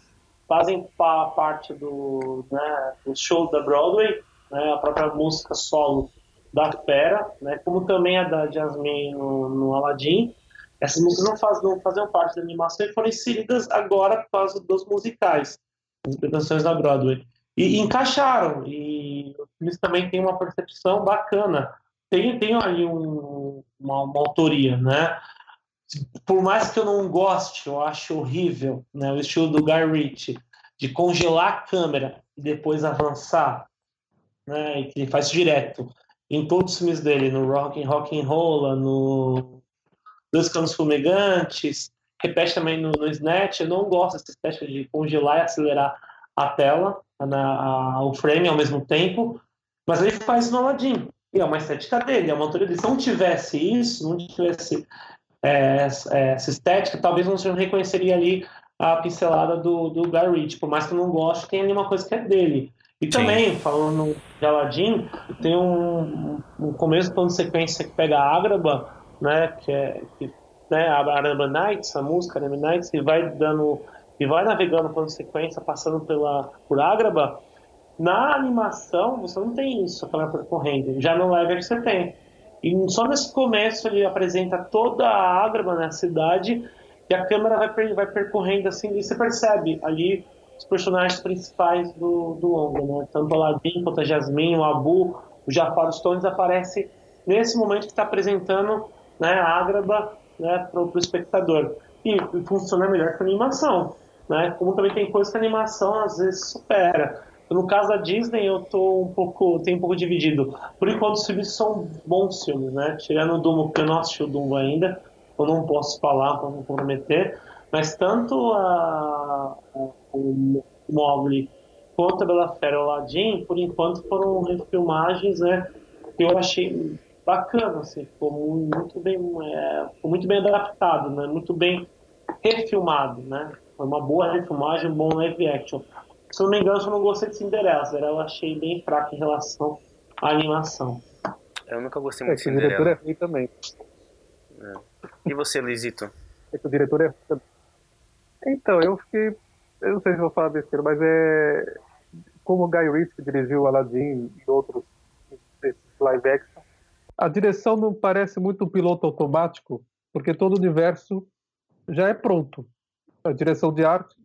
fazem parte do, né, do show da Broadway, né, a própria música solo da Fera, né, como também a da Jasmine no, no Aladdin. Essas músicas não, faz, não faziam parte da animação e foram inseridas agora por causa dos musicais, as canções da Broadway. E, e encaixaram, e eles também têm uma percepção bacana. Tem, tem ali um, uma, uma autoria, né? por mais que eu não goste, eu acho horrível, né, o estilo do Guy Ritchie, de congelar a câmera e depois avançar, né, e que ele faz direto em todos os filmes dele, no Rock and Rock and Roll, no Dois Canos Fumegantes, repete também no, no Snatch, eu não gosto dessa estética de congelar e acelerar a tela, na, a, o frame ao mesmo tempo, mas ele faz no Aladdin, e é uma estética dele, é uma autoria dele. Se não tivesse isso, não tivesse é, é, essa estética, talvez você não reconheceria ali a pincelada do, do Guy Ritchie, por mais que eu não goste, tem ali uma coisa que é dele. E também, falando de Aladdin, tem um, um começo de plano de sequência que pega a Ágraba, né, que é que, né, a Araba Nights, a música Araba Nights, e vai dando e vai navegando de sequência, passando pela por Ágraba. Na animação, você não tem isso, aquela percorrente. Já no live você tem. E só nesse começo ele apresenta toda a Ágraba na cidade e a câmera vai, vai percorrendo assim e você percebe ali os personagens principais do, do longa, né? Tanto o Aladdin quanto a Jasmine, o Abu, o Jafar Stones aparece nesse momento que está apresentando né, a Ágraba né, para o espectador. E, e, funciona melhor que a animação. Né? Como também tem coisas que a animação às vezes supera. No caso da Disney, eu tô um pouco, tenho um pouco dividido. Por enquanto, os filmes são bons filmes, né? Tirando o Dumbo, que eu não assisti o Dumbo ainda, eu não posso falar para não comprometer, mas tanto a, a, o Mogli quanto a Bela Fera e o Aladdin, por enquanto, foram refilmagens, né? Que eu achei bacana, assim, ficou muito bem, é, ficou muito bem adaptado, né? Muito bem refilmado, né? Foi uma boa refilmagem, um bom live action. Se não me engano, eu não gostei de Cinderela. Eu achei bem fraca em relação à animação. Eu nunca gostei muito é, de Cinderela. O diretor é ruim também. É. E você, Luizito? É que o diretor é Então, eu fiquei. Eu não sei se vou falar besteira, mas é. Como o Guy Ritchie dirigiu Aladdin e outros live action, a direção não parece muito um piloto automático, porque todo o universo já é pronto. A direção de arte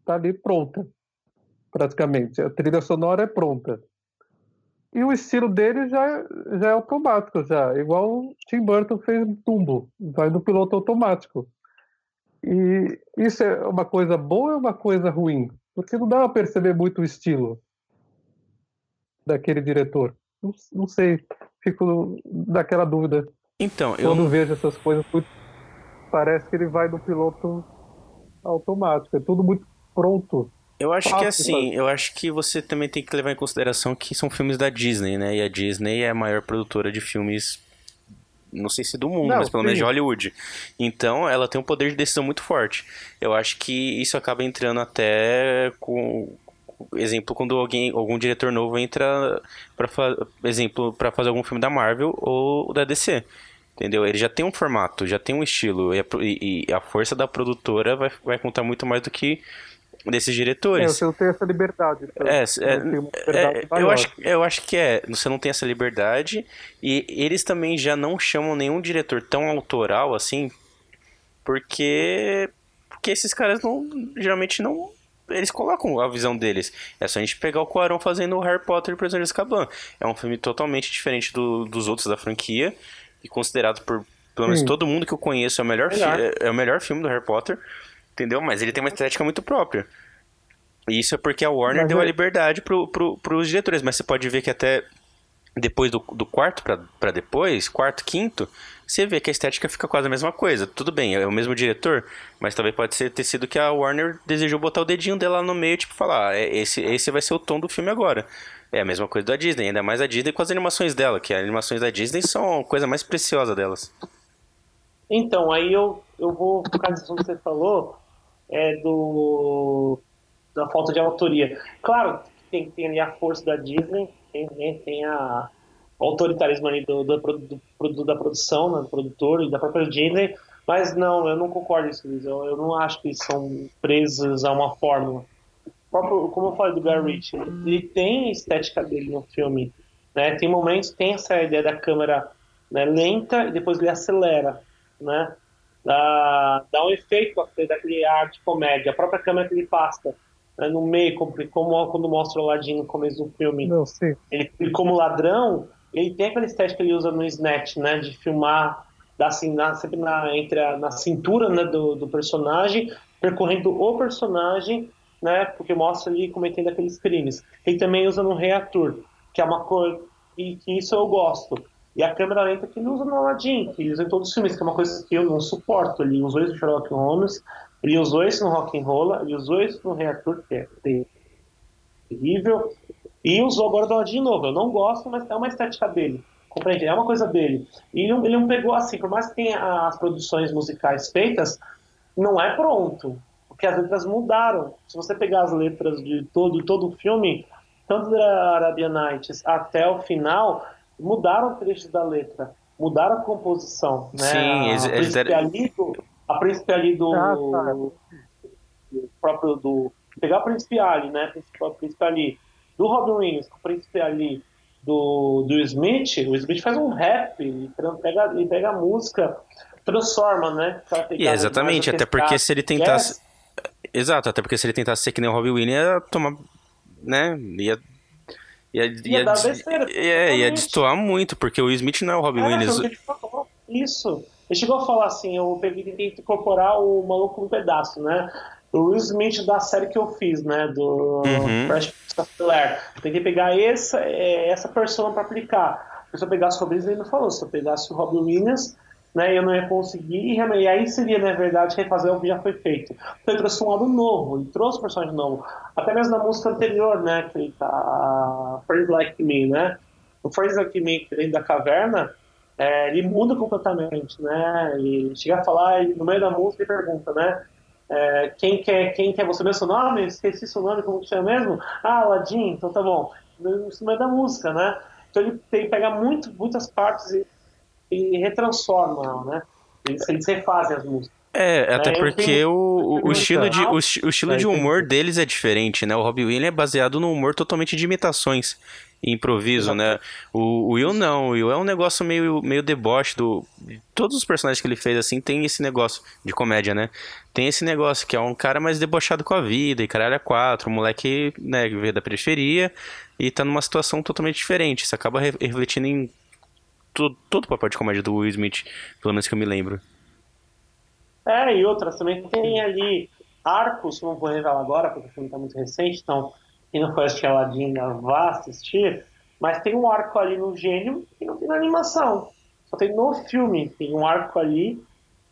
está ali pronta, praticamente. A trilha sonora é pronta. E o estilo dele já, já é automático, já. Igual o Tim Burton fez Tumbo. Vai no piloto automático. E isso é uma coisa boa ou é uma coisa ruim? Porque não dá para perceber muito o estilo daquele diretor. Não, não sei. Fico naquela dúvida. Então, Quando eu... vejo essas coisas, parece que ele vai no piloto automático. É tudo muito pronto. Eu acho que assim, eu acho que você também tem que levar em consideração que são filmes da Disney, né? E a Disney é a maior produtora de filmes, não sei se do mundo, não, mas pelo sim. menos de Hollywood. Então, ela tem um poder de decisão muito forte. Eu acho que isso acaba entrando até com exemplo quando alguém algum diretor novo entra para exemplo para fazer algum filme da Marvel ou da DC entendeu ele já tem um formato já tem um estilo e a, e a força da produtora vai, vai contar muito mais do que desses diretores. É, você não tem essa liberdade. Então, é, é, é eu, acho, eu acho que é. Você não tem essa liberdade. E eles também já não chamam nenhum diretor tão autoral assim. Porque. Porque esses caras não. Geralmente não. Eles colocam a visão deles. É só a gente pegar o Quaron fazendo o Harry Potter e o Prisioneiro de Azkaban. É um filme totalmente diferente do, dos outros da franquia. E considerado por pelo menos todo mundo que eu conheço é o melhor, é, é o melhor filme do Harry Potter. Entendeu? Mas ele tem uma estética muito própria. E isso é porque a Warner mas deu é... a liberdade pro, pro, pros diretores. Mas você pode ver que até depois do, do quarto para depois, quarto, quinto, você vê que a estética fica quase a mesma coisa. Tudo bem, é o mesmo diretor, mas talvez pode ser, ter sido que a Warner desejou botar o dedinho dela no meio, tipo, falar, ah, esse, esse vai ser o tom do filme agora. É a mesma coisa da Disney, ainda mais a Disney com as animações dela, que as animações da Disney são a coisa mais preciosa delas. Então, aí eu, eu vou por nisso que você falou, é, do, da falta de autoria. Claro, tem, tem ali a força da Disney, tem, né, tem a, o autoritarismo ali do, do, do, da produção, né, do produtor e da própria Disney, mas não, eu não concordo com isso, eu, eu não acho que eles são presos a uma fórmula. Próprio, como eu falei do Guy Ritchie, ele tem a estética dele no filme, né? Tem momentos, tem essa ideia da câmera né, lenta e depois ele acelera, né? dá, dá um efeito daquele ar de comédia. A própria câmera que ele passa né, no meio, como, como quando mostra o Ladinho no começo do filme. Não, sim. Ele, ele, como ladrão, ele tem aquela estética que ele usa no Snatch, né? De filmar da, assim, na, sempre na, entre a, na cintura né, do, do personagem, percorrendo o personagem, né? Porque mostra ele cometendo aqueles crimes. Ele também usa no Reator, que é uma coisa... E que isso eu gosto e a câmera lenta que ele usa no Aladdin, que ele usa em todos os filmes, que é uma coisa que eu não suporto. Ele usou isso no Sherlock Holmes, ele usou isso no Rock'n'Roll, ele usou isso no Rei Arthur, que é terrível, e usou agora no Aladdin de novo. Eu não gosto, mas é uma estética dele. Compreende? É uma coisa dele. E ele não, ele não pegou assim, por mais que tenha as produções musicais feitas, não é pronto. Porque as letras mudaram. Se você pegar as letras de todo, todo o filme, tanto da Arabian Nights até o final, mudaram trechos da letra, mudaram a composição, né? Sim, eles, a, eles deram... ali do, a príncipe ali do, ah, tá. do próprio do pegar o príncipe ali, né? O príncipe ali do Robin Williams, o príncipe ali do, do Smith, o Smith faz um rap, ele pega, ele pega a música, transforma, né? E exatamente, até porque se ele tentasse. Exato, até porque se ele tentasse ser que nem o Robin Williams, ia tomar. né? Ia Ia, ia, ia dar besteira. É, ia destoar muito, porque o Smith não é o Robin é, Williams. Isso. Ele chegou a falar assim, eu peguei tentei incorporar o maluco no pedaço, né? O Will Smith da série que eu fiz, né? Do uhum. Fresh Prince Tentei pegar essa, é, essa persona para aplicar. Se eu pegasse o Robin, ele não falou. Se eu pegasse o Robin Williams, né, eu não ia conseguir, e aí seria, na verdade, refazer o que já foi feito. Então ele trouxe um lado novo, ele trouxe um personagem novo. Até mesmo na música anterior, né, que ele tá... Friends Like Me, né? O Friends Like Me, dentro da caverna, é, ele muda completamente, né? Ele chega a falar e no meio da música ele pergunta, né? É, quem quer quem quer você mesmo seu nome? Esqueci seu nome, como que chama mesmo? Ah, Aladdin, então tá bom. No meio da música, né? Então ele, ele pega muito, muitas partes e, e retransforma, né? Eles, eles refazem as músicas. É, até porque o, o, estilo de, o, o estilo de humor deles é diferente, né? O Robbie Williams é baseado no humor totalmente de imitações e improviso, né? O, o, Will não, o Will é um negócio meio, meio deboche do... Todos os personagens que ele fez, assim, tem esse negócio de comédia, né? Tem esse negócio que é um cara mais debochado com a vida e caralho é quatro, um moleque, né, veio da periferia e tá numa situação totalmente diferente. Isso acaba refletindo em todo, todo o papel de comédia do Will Smith, pelo menos que eu me lembro. É, e outras também tem ali arcos, não vou revelar agora, porque o filme está muito recente, então quem não foi assistir Aladdin vá assistir, mas tem um arco ali no gênio que não tem na animação. Só tem no filme, tem um arco ali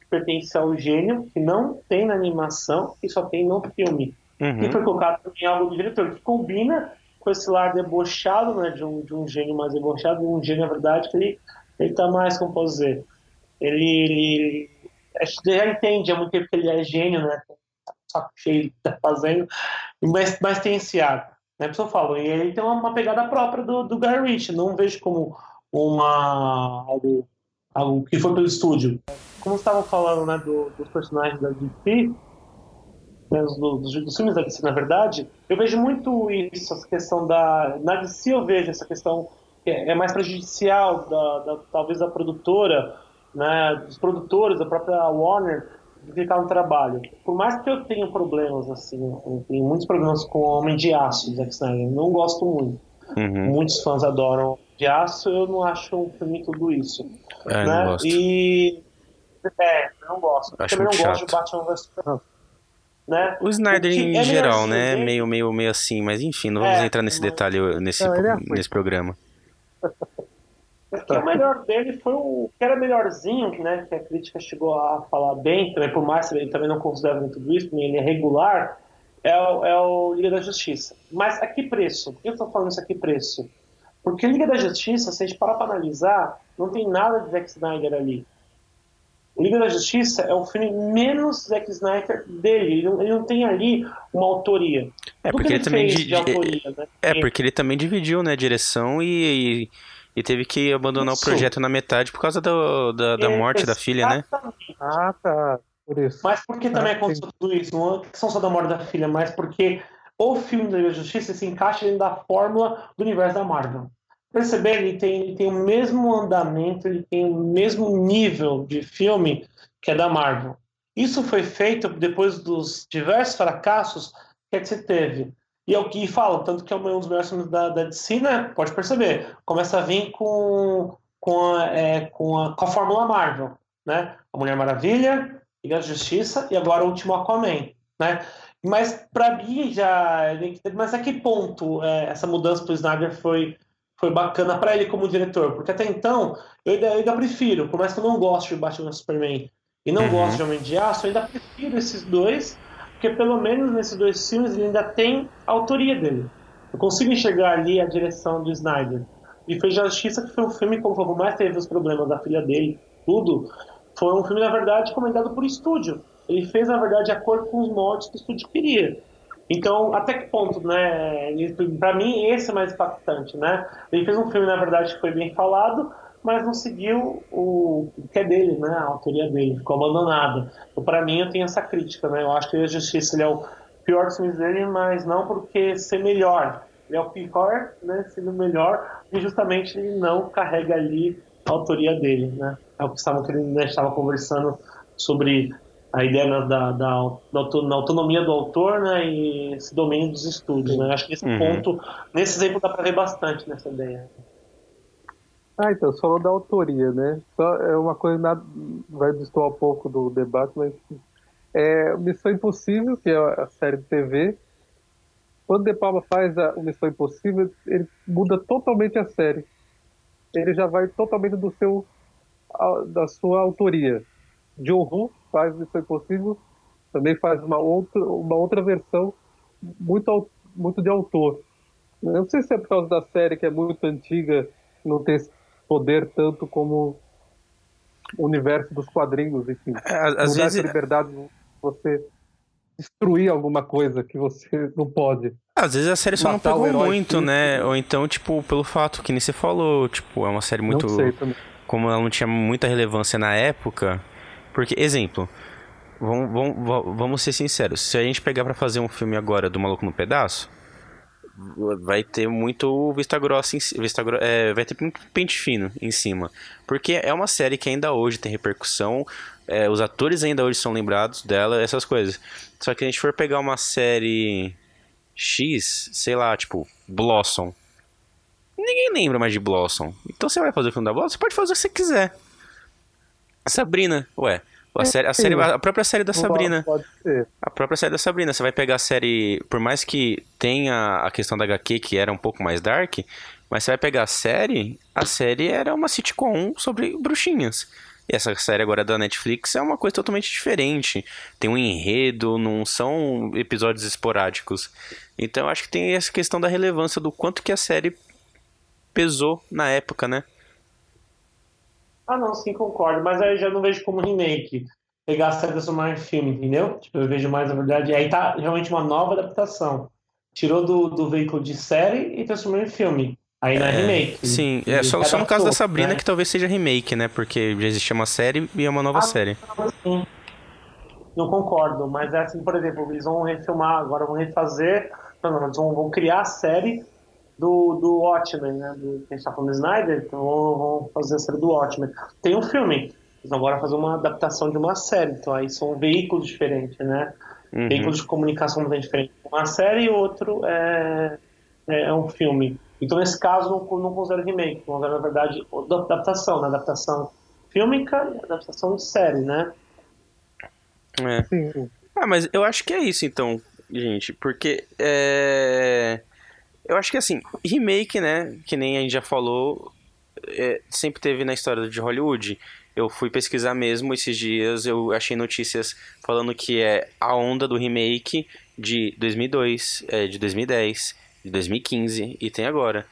que pertence ao gênio, que não tem na animação e só tem no filme. Uhum. E foi colocado também algo do diretor, que combina com esse lar debochado, né, de um, de um gênio mais debochado, um gênio, na verdade, que ele, ele tá mais, como posso dizer, ele, ele que já entende há muito tempo que ele é gênio, né? Saco cheio que tá fazendo, mas, mas tem esse ar. Né? Pessoa fala, e ele tem uma, pegada própria do, do Guy Ritchie, não vejo como uma algo, algo que foi pelo estúdio. Como estavam falando né, do, dos personagens da DC, né, dos, dos, filmes da DC, na verdade, eu vejo muito isso, essa questão da. Na DC eu vejo essa questão que é, é mais prejudicial, da, da, talvez da produtora, né, dos produtores, da própria Warner, de ficar no trabalho. Por mais que eu tenha problemas, assim, eu tenho muitos problemas com Homem de Aço, Zack Snyder, não gosto muito. Uhum. Muitos fãs adoram de Aço, eu não acho um filme tudo isso. É, né? não gosto. E... É, não gosto. Acho Também não chato. gosto de Batman vs Superman. Né? O Snyder em é geral, assim, né? Ele... Meio, meio, meio assim, mas enfim, não vamos é, entrar nesse detalhe nesse, não, é nesse programa. Porque o melhor dele foi o que era melhorzinho, né? Que a crítica chegou a falar bem, também por mais que ele também não considera muito isso, nem ele é regular, é o, é o Liga da Justiça. Mas a que preço? Por que eu estou falando isso a que preço? Porque Liga da Justiça, se a gente parar para analisar, não tem nada de Zack Snyder ali. Liga da Justiça é o filme menos Zack Snyder dele. Ele não, ele não tem ali uma autoria. É porque ele, ele também de, de autoria, né? é porque ele também dividiu, né, direção e, e e teve que abandonar isso. o projeto na metade por causa do, da, da morte da filha, né? Ah, tá. Por isso. Mas por que também ah, aconteceu sim. tudo isso? Não é questão só da morte da filha, mas porque o filme da Liga Justiça se encaixa dentro da fórmula do universo da Marvel. Perceber, ele tem, ele tem o mesmo andamento, ele tem o mesmo nível de filme que é da Marvel. Isso foi feito depois dos diversos fracassos que você teve. E é o que falam, tanto que é um dos melhores filmes da, da DC, né? Pode perceber. Começa a vir com, com, a, é, com, a, com a Fórmula Marvel, né? A Mulher Maravilha, Liga da Justiça e agora o último Aquaman, né? Mas para mim já... Mas a que ponto é, essa mudança pro Snyder foi, foi bacana para ele como diretor? Porque até então, eu ainda, eu ainda prefiro, por mais que eu não goste de Batman Superman e não uhum. gosto de Homem de Aço, eu ainda prefiro esses dois porque pelo menos nesses dois filmes ele ainda tem a autoria dele. Eu consigo enxergar ali a direção do Snyder. E fez Justiça, que foi um filme, como por mais teve os problemas da filha dele, tudo, foi um filme, na verdade, comandado por estúdio. Ele fez, na verdade, de acordo com os moldes que o estúdio queria. Então, até que ponto, né? Para mim, esse é mais impactante, né? Ele fez um filme, na verdade, que foi bem falado, mas não seguiu o, que é dele, né? A autoria dele, ficou abandonada. Então, para mim, eu tenho essa crítica, né? Eu acho que a Justiça ele é o pior dos filmes dele, mas não porque ser melhor. Ele é o pior, né? Sendo melhor, e justamente ele não carrega ali a autoria dele, né? É o que estavam querendo, né? estava conversando sobre a ideia da, da, da, autonomia do autor, né? E esse domínio dos estúdios, né? Acho que esse uhum. ponto, nesse exemplo, dá para ver bastante nessa ideia. Ah, então, falou da autoria, né? Só é uma coisa nada, vai destoar um pouco do debate, mas é Missão Impossível, que é a série de TV. Quando De Palma faz a Missão Impossível, ele muda totalmente a série. Ele já vai totalmente do seu da sua autoria. John Woo faz Missão Impossível, também faz uma outra uma outra versão muito muito de autor. Eu não sei se é por causa da série que é muito antiga, não tem poder tanto como universo dos quadrinhos, enfim. É, às vezes... a liberdade de você destruir alguma coisa que você não pode. Às vezes a série só não pegou muito, né? Ou então, tipo, pelo fato que nem você falou, tipo, é uma série muito. Como ela não tinha muita relevância na época. Porque, exemplo, vamos, vamos, vamos ser sinceros. Se a gente pegar para fazer um filme agora do Maluco no Pedaço, vai ter muito vista grossa, vista, é, vai ter muito pente fino em cima. Porque é uma série que ainda hoje tem repercussão, é, os atores ainda hoje são lembrados dela, essas coisas. Só que a gente for pegar uma série X, sei lá, tipo, Blossom. Ninguém lembra mais de Blossom. Então você vai fazer o filme da Blossom, você pode fazer o que você quiser. Sabrina, ué. A, série, a, série, a própria série da Sabrina. Pode ser. A própria série da Sabrina. Você vai pegar a série. Por mais que tenha a questão da HQ, que era um pouco mais dark. Mas você vai pegar a série. A série era uma sitcom sobre bruxinhas. E essa série agora da Netflix é uma coisa totalmente diferente. Tem um enredo, não são episódios esporádicos. Então acho que tem essa questão da relevância do quanto que a série pesou na época, né? Ah, não, sim, concordo. Mas aí eu já não vejo como remake. Pegar a série transformar em filme, entendeu? Tipo, eu vejo mais, na verdade. Aí tá realmente uma nova adaptação. Tirou do, do veículo de série e transformou em filme. Aí não é, é remake. Sim, é só, só no caso da Sabrina né? que talvez seja remake, né? Porque já existia uma série e é uma nova ah, série. Sim. Não concordo, mas é assim, por exemplo, eles vão refilmar, agora vão refazer, não, não, eles vão, vão criar a série do, do Watchmen, né? Do, a gente tá falando do Snyder, então vão fazer a série do Watchmen. Tem um filme, eles vão agora fazer uma adaptação de uma série, então aí são veículos diferentes, né? Uhum. Veículos de comunicação bem diferentes. Uma série e outro é, é, é, um filme. Então, nesse caso, não, não considero remake, considero, na verdade, adaptação, né? Adaptação fílmica e adaptação de série, né? É. Ah, mas eu acho que é isso, então, gente, porque é eu acho que assim, remake, né? Que nem a gente já falou, é, sempre teve na história de Hollywood. Eu fui pesquisar mesmo esses dias, eu achei notícias falando que é a onda do remake de 2002, é, de 2010, de 2015 e tem agora.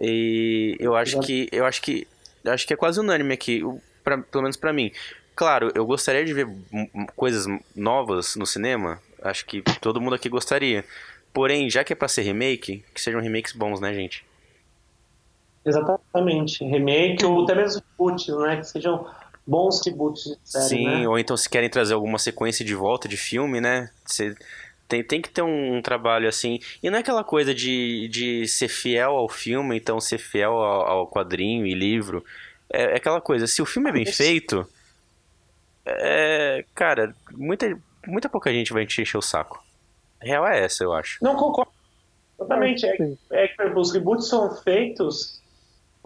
E eu acho que eu acho que eu acho que é quase unânime aqui, pra, pelo menos para mim. Claro, eu gostaria de ver coisas novas no cinema. Acho que todo mundo aqui gostaria. Porém, já que é pra ser remake, que sejam remakes bons, né, gente? Exatamente. Remake ou até mesmo reboots, né? Que sejam bons reboots de série, Sim, né? ou então se querem trazer alguma sequência de volta de filme, né? Você tem, tem que ter um, um, trabalho assim. E não é aquela coisa de, de ser fiel ao filme, então ser fiel ao, ao quadrinho e livro. É, é, aquela coisa, se o filme é bem feito, é, cara, muita, muita pouca gente vai te encher o saco real é essa, eu acho. Não concordo. Exatamente. É, é que os reboots são feitos,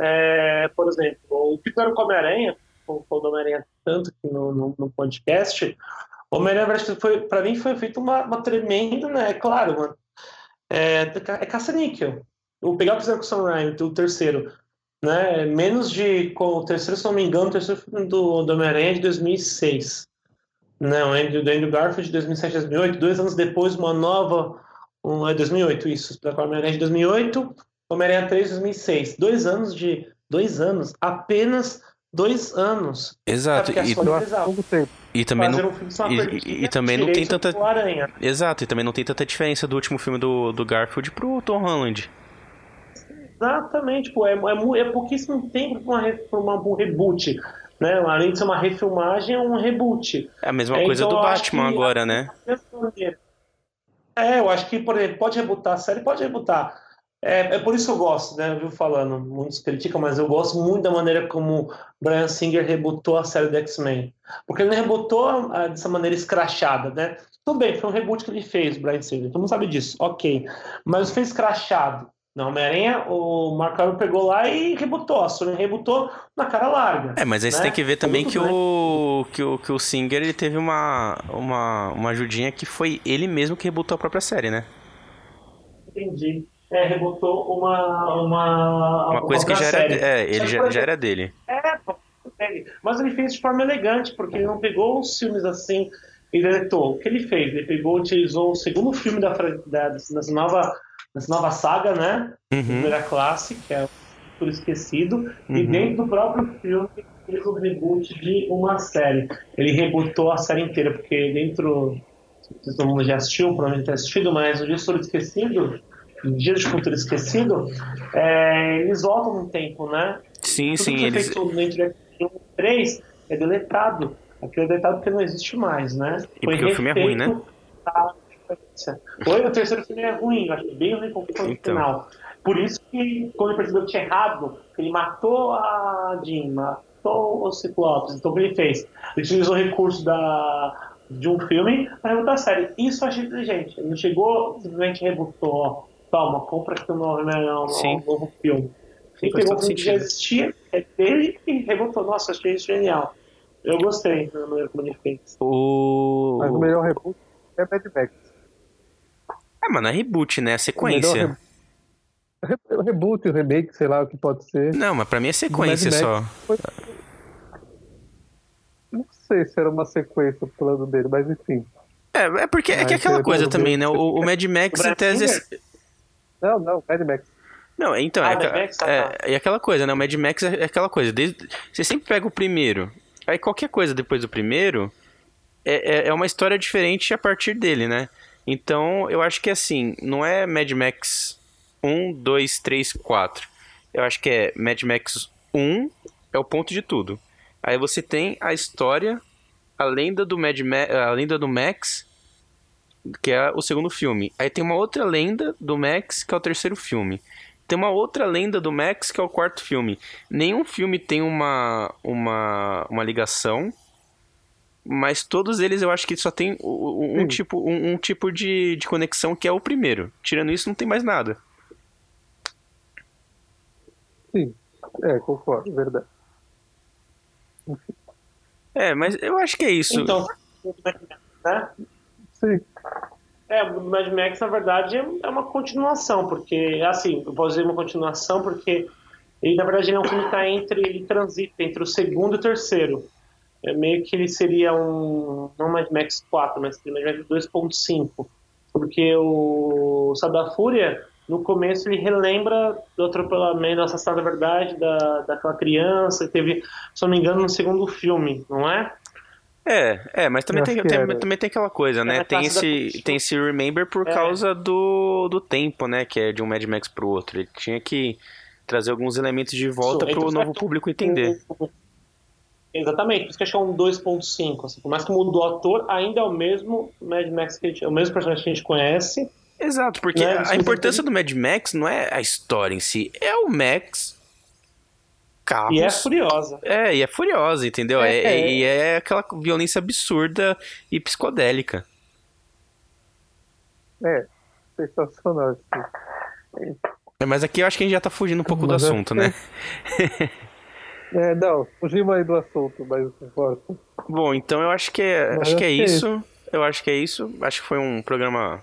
é, por exemplo, o que era o Homem-Aranha, o Homem-Aranha tanto aqui no, no, no podcast, o Homem-Aranha, foi, pra mim, foi feito uma, uma tremenda, né? Claro, mano. É, é caça-níquel. Vou pegar o que fizeram com o Sam Raimi, o terceiro. Né? Menos de. Com o terceiro, se não me engano, o terceiro filme do, do Homem-Aranha é de 2006. Não, Andrew, do Andrew Garfield de 2007 2008. Dois anos depois, uma nova. Um, é 2008, isso. Da Homem-Aranha de 2008, Homem-Aranha 3 de 2006. Dois anos de. Dois anos. Apenas dois anos. Exato. E, e também não, um e, e, também não tem tanta Exato, e também não tem tanta diferença do último filme do, do Garfield pro Tom Holland. Exatamente, pô, é, é, é pouquíssimo tempo para uma, um reboot. Né? Além de ser uma refilmagem, é um reboot. É a mesma é, coisa então, do Batman agora, né? É, eu acho que, por exemplo, pode rebutar a série, pode rebutar. É, é por isso que eu gosto, né? Viu falando, muitos criticam, mas eu gosto muito da maneira como Brian Singer rebutou a série do X-Men. Porque ele não rebutou ah, dessa maneira escrachada, né? Tudo bem, foi um reboot que ele fez, Brian Singer, todo mundo sabe disso, ok. Mas fez escrachado. Na Homem-Aranha, o Hamill pegou lá e rebutou. A Sony rebutou na cara larga. É, mas aí né? você tem que ver também que o, que o, que o Singer ele teve uma, uma, uma ajudinha que foi ele mesmo que rebutou a própria série, né? Entendi. É, rebutou uma. Uma, uma coisa que já era, série. é, ele já, já era dele. É, mas ele fez de forma elegante, porque ele não pegou os filmes assim e deletou. O que ele fez? Ele pegou, utilizou o segundo filme da, da, dessa nova nessa nova saga, né? Uhum. Primeira classe, que é por esquecido, uhum. e dentro do próprio filme fez um reboot de uma série. Ele rebootou a série inteira, porque dentro. Se todo mundo já assistiu, provavelmente tem assistido, mas o Dia do Esquecido, Dia de Cultura Esquecido, é, eles voltam no tempo, né? Sim, Tudo sim, que foi eles. feito dentro de Episódio 1 e 3 é deletado. Aquilo é deletado porque não existe mais, né? E porque o filme é ruim, né? refeito a sequência. Oi, o terceiro filme é ruim, eu acho bem ruim como foi no Então. final. Por isso que, quando ele percebeu que tinha errado, ele matou a Jean, matou o Ciclopes. Então, o que ele fez? Ele utilizou o recurso da, de um filme para rebutar a série. Isso eu achei inteligente. Ele não chegou, simplesmente rebutou. ó, Toma, compra aqui um novo, né, um, um novo filme. Ele faz pegou todo filme que já existia, é dele, e rebutou. Nossa, achei isso genial. Eu gostei da maneira como ele fez. O. Mas o melhor reboot é Mad Max. É, mano, é reboot, né? Melhor sequência. re- re- O reboot, o remake, sei lá o que pode ser. Não, mas pra mim é sequência só. Max. Não sei se era uma sequência o plano dele, mas enfim. É, é porque é que é aquela é coisa também, né? O, o Mad Max O em tese. Brasinger? Não, não, Mad Max. Não, então, Ah, é, Mad Max, ah, é, tá. é aquela coisa, né? O Mad Max é aquela coisa. Desde, você sempre pega o primeiro. Aí qualquer coisa depois do primeiro é, é, é uma história diferente a partir dele, né? Então, eu acho que assim, não é Mad Max 1, 2, 3, 4. Eu acho que é Mad Max 1 é o ponto de tudo. Aí você tem a história, a lenda do Mad Ma a lenda do Max, que é o segundo filme. Aí tem uma outra lenda do Max, que é o terceiro filme. Tem uma outra lenda do Max, que é o quarto filme. Nenhum filme tem uma, uma, uma ligação, mas todos eles eu acho que só tem um Sim. tipo, um, um tipo de, de conexão que é o primeiro. Tirando isso, não tem mais nada. Sim. É, concordo, verdade. É, mas eu acho que é isso. Então, né? Sim. É, o Mad Max, na verdade, é é uma continuação, porque, assim, eu posso dizer uma continuação porque ele, na verdade, ele é um filme que tá entre, ele transita entre o segundo e o terceiro. É meio que ele seria um, não Mad Max 4, mas seria Mad Max 2.5, porque o Sabe da Fúria, no começo, ele relembra do atropelamento, do assassinato, na verdade, da, daquela criança que teve, se não me engano, no segundo filme, não é? É, é, mas também tem, tem- também tem aquela coisa, né? na Tem da esse, tem esse Remember por É. causa do, do tempo, né? Que é de um Mad Max pro outro. Ele tinha que trazer alguns elementos de volta Isso, pro então, novo certo. público entender. Exatamente, por isso que acho que é um 2.5. Assim, por mais que mudou o ator, ainda é o mesmo Mad Max que a gente, é o mesmo personagem que a gente conhece. Exato, porque Né, a isso importância do Mad Max não é a história em si, é o Max. Carros. E é furiosa. É, e é furiosa, entendeu? É, É, é. E é aquela violência absurda e psicodélica. É, sensacional. Assim. É, Mas aqui eu acho que a gente já tá fugindo um pouco do Mas é- assunto, né? É, não, fugimos aí do assunto, mas não importa. Bom, então eu acho que é, Mas acho que é acho que é isso. Eu acho que é isso. Acho que foi um programa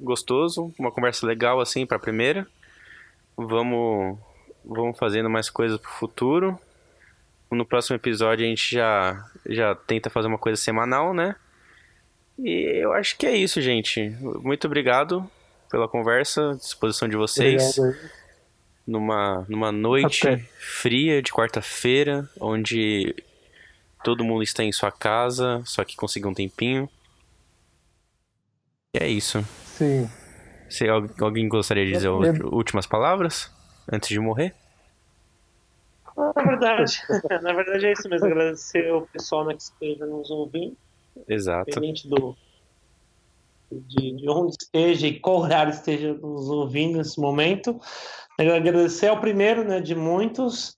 gostoso, uma conversa legal assim pra primeira. Vamos vamos fazendo mais coisas pro futuro. No próximo episódio a gente já já tenta fazer uma coisa semanal, né? E eu acho que é isso, gente. Muito obrigado pela conversa, disposição de vocês Obrigado. Numa, numa noite Até. fria de quarta-feira, onde todo mundo está em sua casa, só que conseguiu um tempinho. E é isso. Sim. Se al- alguém gostaria de dizer Eu- últimas palavras antes de morrer? Na verdade, na verdade é isso mesmo. Agradecer o pessoal né, que esteja nos ouvindo, Exato. independente do, de, de onde esteja e qual horário esteja nos ouvindo nesse momento. Agradecer ao primeiro né, de muitos.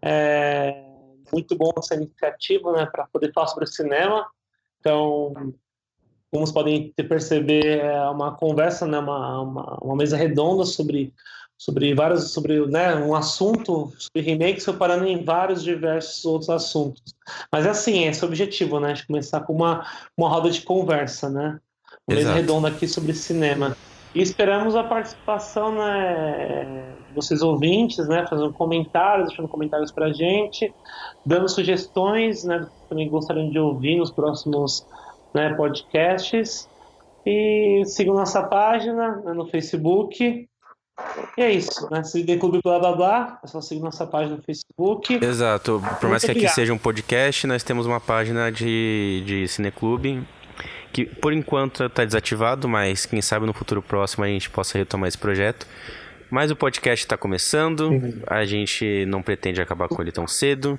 É, muito bom essa iniciativa né, para poder falar sobre cinema. Então, como vocês podem perceber, é uma conversa, né, uma, uma, uma mesa redonda sobre, sobre vários, sobre né, um assunto, sobre remakes, separando em vários diversos outros assuntos. Mas é assim, é esse o objetivo, né? De começar com uma, uma roda de conversa, né? Uma mesa redonda aqui sobre cinema. E esperamos a participação, né, de vocês ouvintes, né, fazendo comentários, deixando comentários pra gente, dando sugestões, né, do que também gostariam de ouvir nos próximos né, podcasts. E sigam nossa página né, no Facebook, E é isso, né? CD Clube Blá Blá Blá, é só seguir nossa página no Facebook. Exato, por mais que aqui seja um podcast, nós temos uma página de, de Cineclube que por enquanto está desativado, mas quem sabe no futuro próximo a gente possa retomar esse projeto. Mas o podcast está começando, a gente não pretende acabar com ele tão cedo.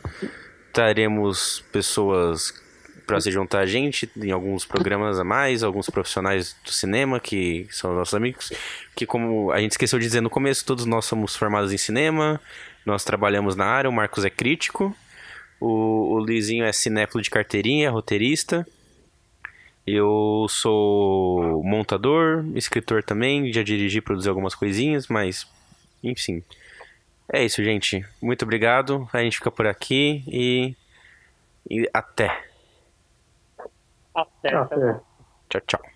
Teremos pessoas para se juntar a gente em alguns programas a mais, alguns profissionais do cinema que são nossos amigos, que como a gente esqueceu de dizer no começo, todos nós somos formados em cinema, nós trabalhamos na área, o Marcos é crítico, o, o Lizinho é cinéfilo de carteirinha, roteirista, eu sou montador, escritor também, já dirigi e produzi algumas coisinhas, mas enfim. É isso, gente. Muito obrigado. A gente fica por aqui e, e até. Até. Até. Tchau, tchau.